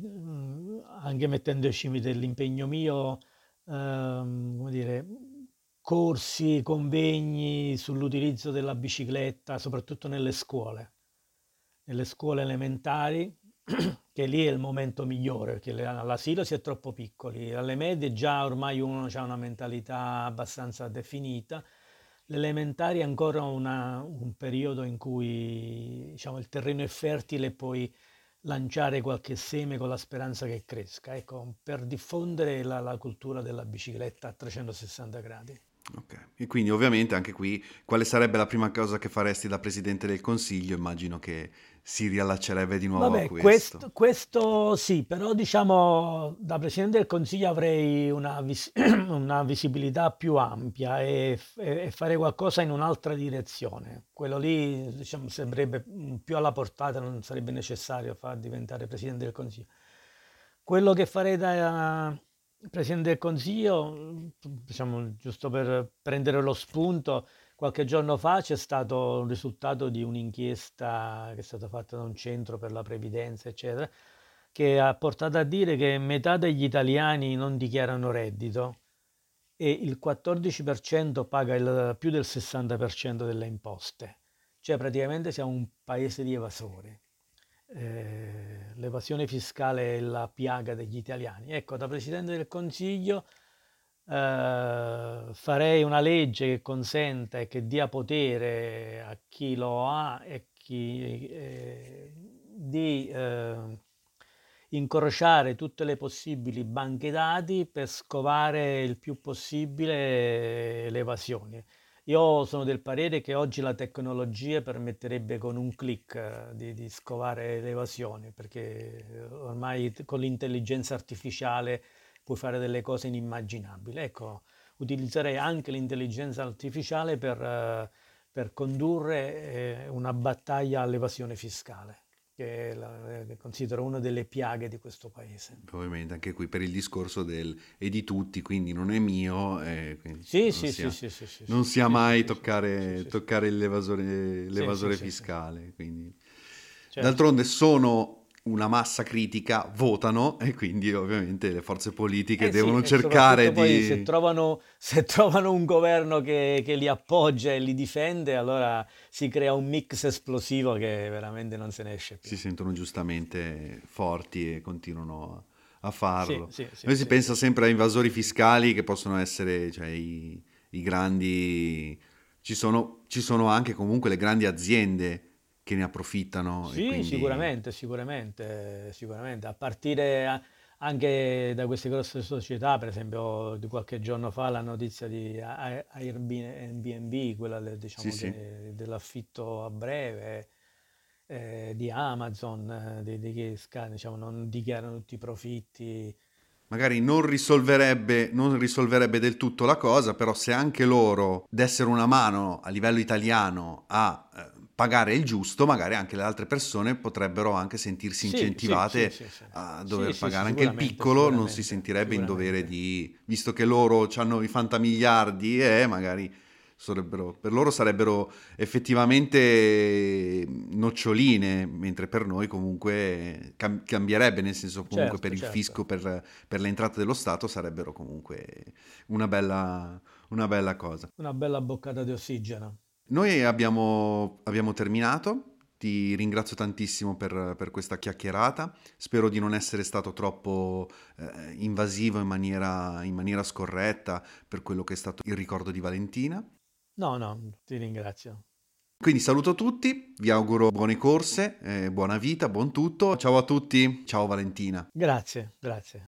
E: anche mettendoci dell'impegno mio, ehm, come dire, corsi, convegni sull'utilizzo della bicicletta, soprattutto nelle scuole, nelle scuole elementari, che lì è il momento migliore, perché all'asilo si è troppo piccoli, alle medie già ormai uno ha una mentalità abbastanza definita, l'elementare è ancora una, un periodo in cui diciamo, il terreno è fertile e puoi lanciare qualche seme con la speranza che cresca, ecco, per diffondere la, la cultura della bicicletta a 360 gradi.
D: Ok, e quindi ovviamente anche qui quale sarebbe la prima cosa che faresti da Presidente del Consiglio? Immagino che si riallaccerebbe di nuovo
E: Vabbè,
D: a questo.
E: questo. questo sì, però diciamo da Presidente del Consiglio avrei una, vis- una visibilità più ampia e, e, fare qualcosa in un'altra direzione. Quello lì diciamo, sembrerebbe più alla portata, non sarebbe necessario far diventare Presidente del Consiglio. Quello che farei da Presidente del Consiglio, diciamo, giusto per prendere lo spunto, qualche giorno fa c'è stato il risultato di un'inchiesta che è stata fatta da un centro per la previdenza, eccetera, che ha portato a dire che metà degli italiani non dichiarano reddito e il 14% paga il, più del 60% delle imposte. Cioè praticamente siamo un paese di evasori eh, l'evasione fiscale è la piaga degli italiani. Ecco, da Presidente del Consiglio eh, farei una legge che consenta e che dia potere a chi lo ha e chi, eh, di eh, incrociare tutte le possibili banche dati per scovare il più possibile le evasioni. Io sono del parere che oggi la tecnologia permetterebbe con un clic eh, di, di scovare le evasioni, perché ormai con l'intelligenza artificiale puoi fare delle cose inimmaginabili. Ecco, utilizzerei anche l'intelligenza artificiale per, eh, per condurre eh, una battaglia all'evasione fiscale che la, eh, considero una delle piaghe di questo paese.
D: Ovviamente anche qui per il discorso del è di tutti, quindi non è mio, eh,
E: sì, sì, sì, sì, sì, sì,
D: non sia mai toccare, toccare l'evasore, l'evasore fiscale. Quindi. Certo. D'altronde sono una massa critica votano e quindi ovviamente le forze politiche
E: eh
D: devono
E: sì,
D: cercare di...
E: Se trovano, se trovano un governo che, che, li appoggia e li difende, allora si crea un mix esplosivo che veramente non se ne esce più.
D: Si sentono giustamente forti e continuano a farlo.
E: Sì, sì,
D: Noi si pensa sempre a invasori fiscali che possono essere cioè, i, i grandi... Ci sono, ci sono anche comunque le grandi aziende che ne approfittano.
E: Sì,
D: quindi...
E: sicuramente, sicuramente, sicuramente. A partire anche da queste grosse società, per esempio di qualche giorno fa la notizia di Airbnb, quella diciamo, sì, de, sì. dell'affitto a breve, eh, di Amazon, eh, di, di che diciamo, non dichiarano tutti i profitti.
D: Magari non risolverebbe, non risolverebbe del tutto la cosa, però se anche loro dessero una mano a livello italiano a eh, pagare il giusto, magari anche le altre persone potrebbero anche sentirsi incentivate sì, sì, sì, a dover pagare. anche il piccolo non si sentirebbe in dovere di, visto che loro hanno i fantamiliardi e eh, magari per loro sarebbero effettivamente noccioline, mentre per noi comunque cam- cambierebbe, nel senso comunque certo, per il certo. fisco, per, per, le entrate dello Stato sarebbero comunque una bella, una bella cosa.
E: Una bella boccata di ossigeno.
D: Noi abbiamo, abbiamo terminato, ti ringrazio tantissimo per, per, questa chiacchierata, spero di non essere stato troppo eh, invasivo in maniera, in maniera scorretta per quello che è stato il ricordo di Valentina.
E: No, no, ti ringrazio.
D: Quindi saluto tutti, vi auguro buone corse, eh, buona vita, buon tutto. Ciao a tutti, ciao Valentina.
E: Grazie, grazie.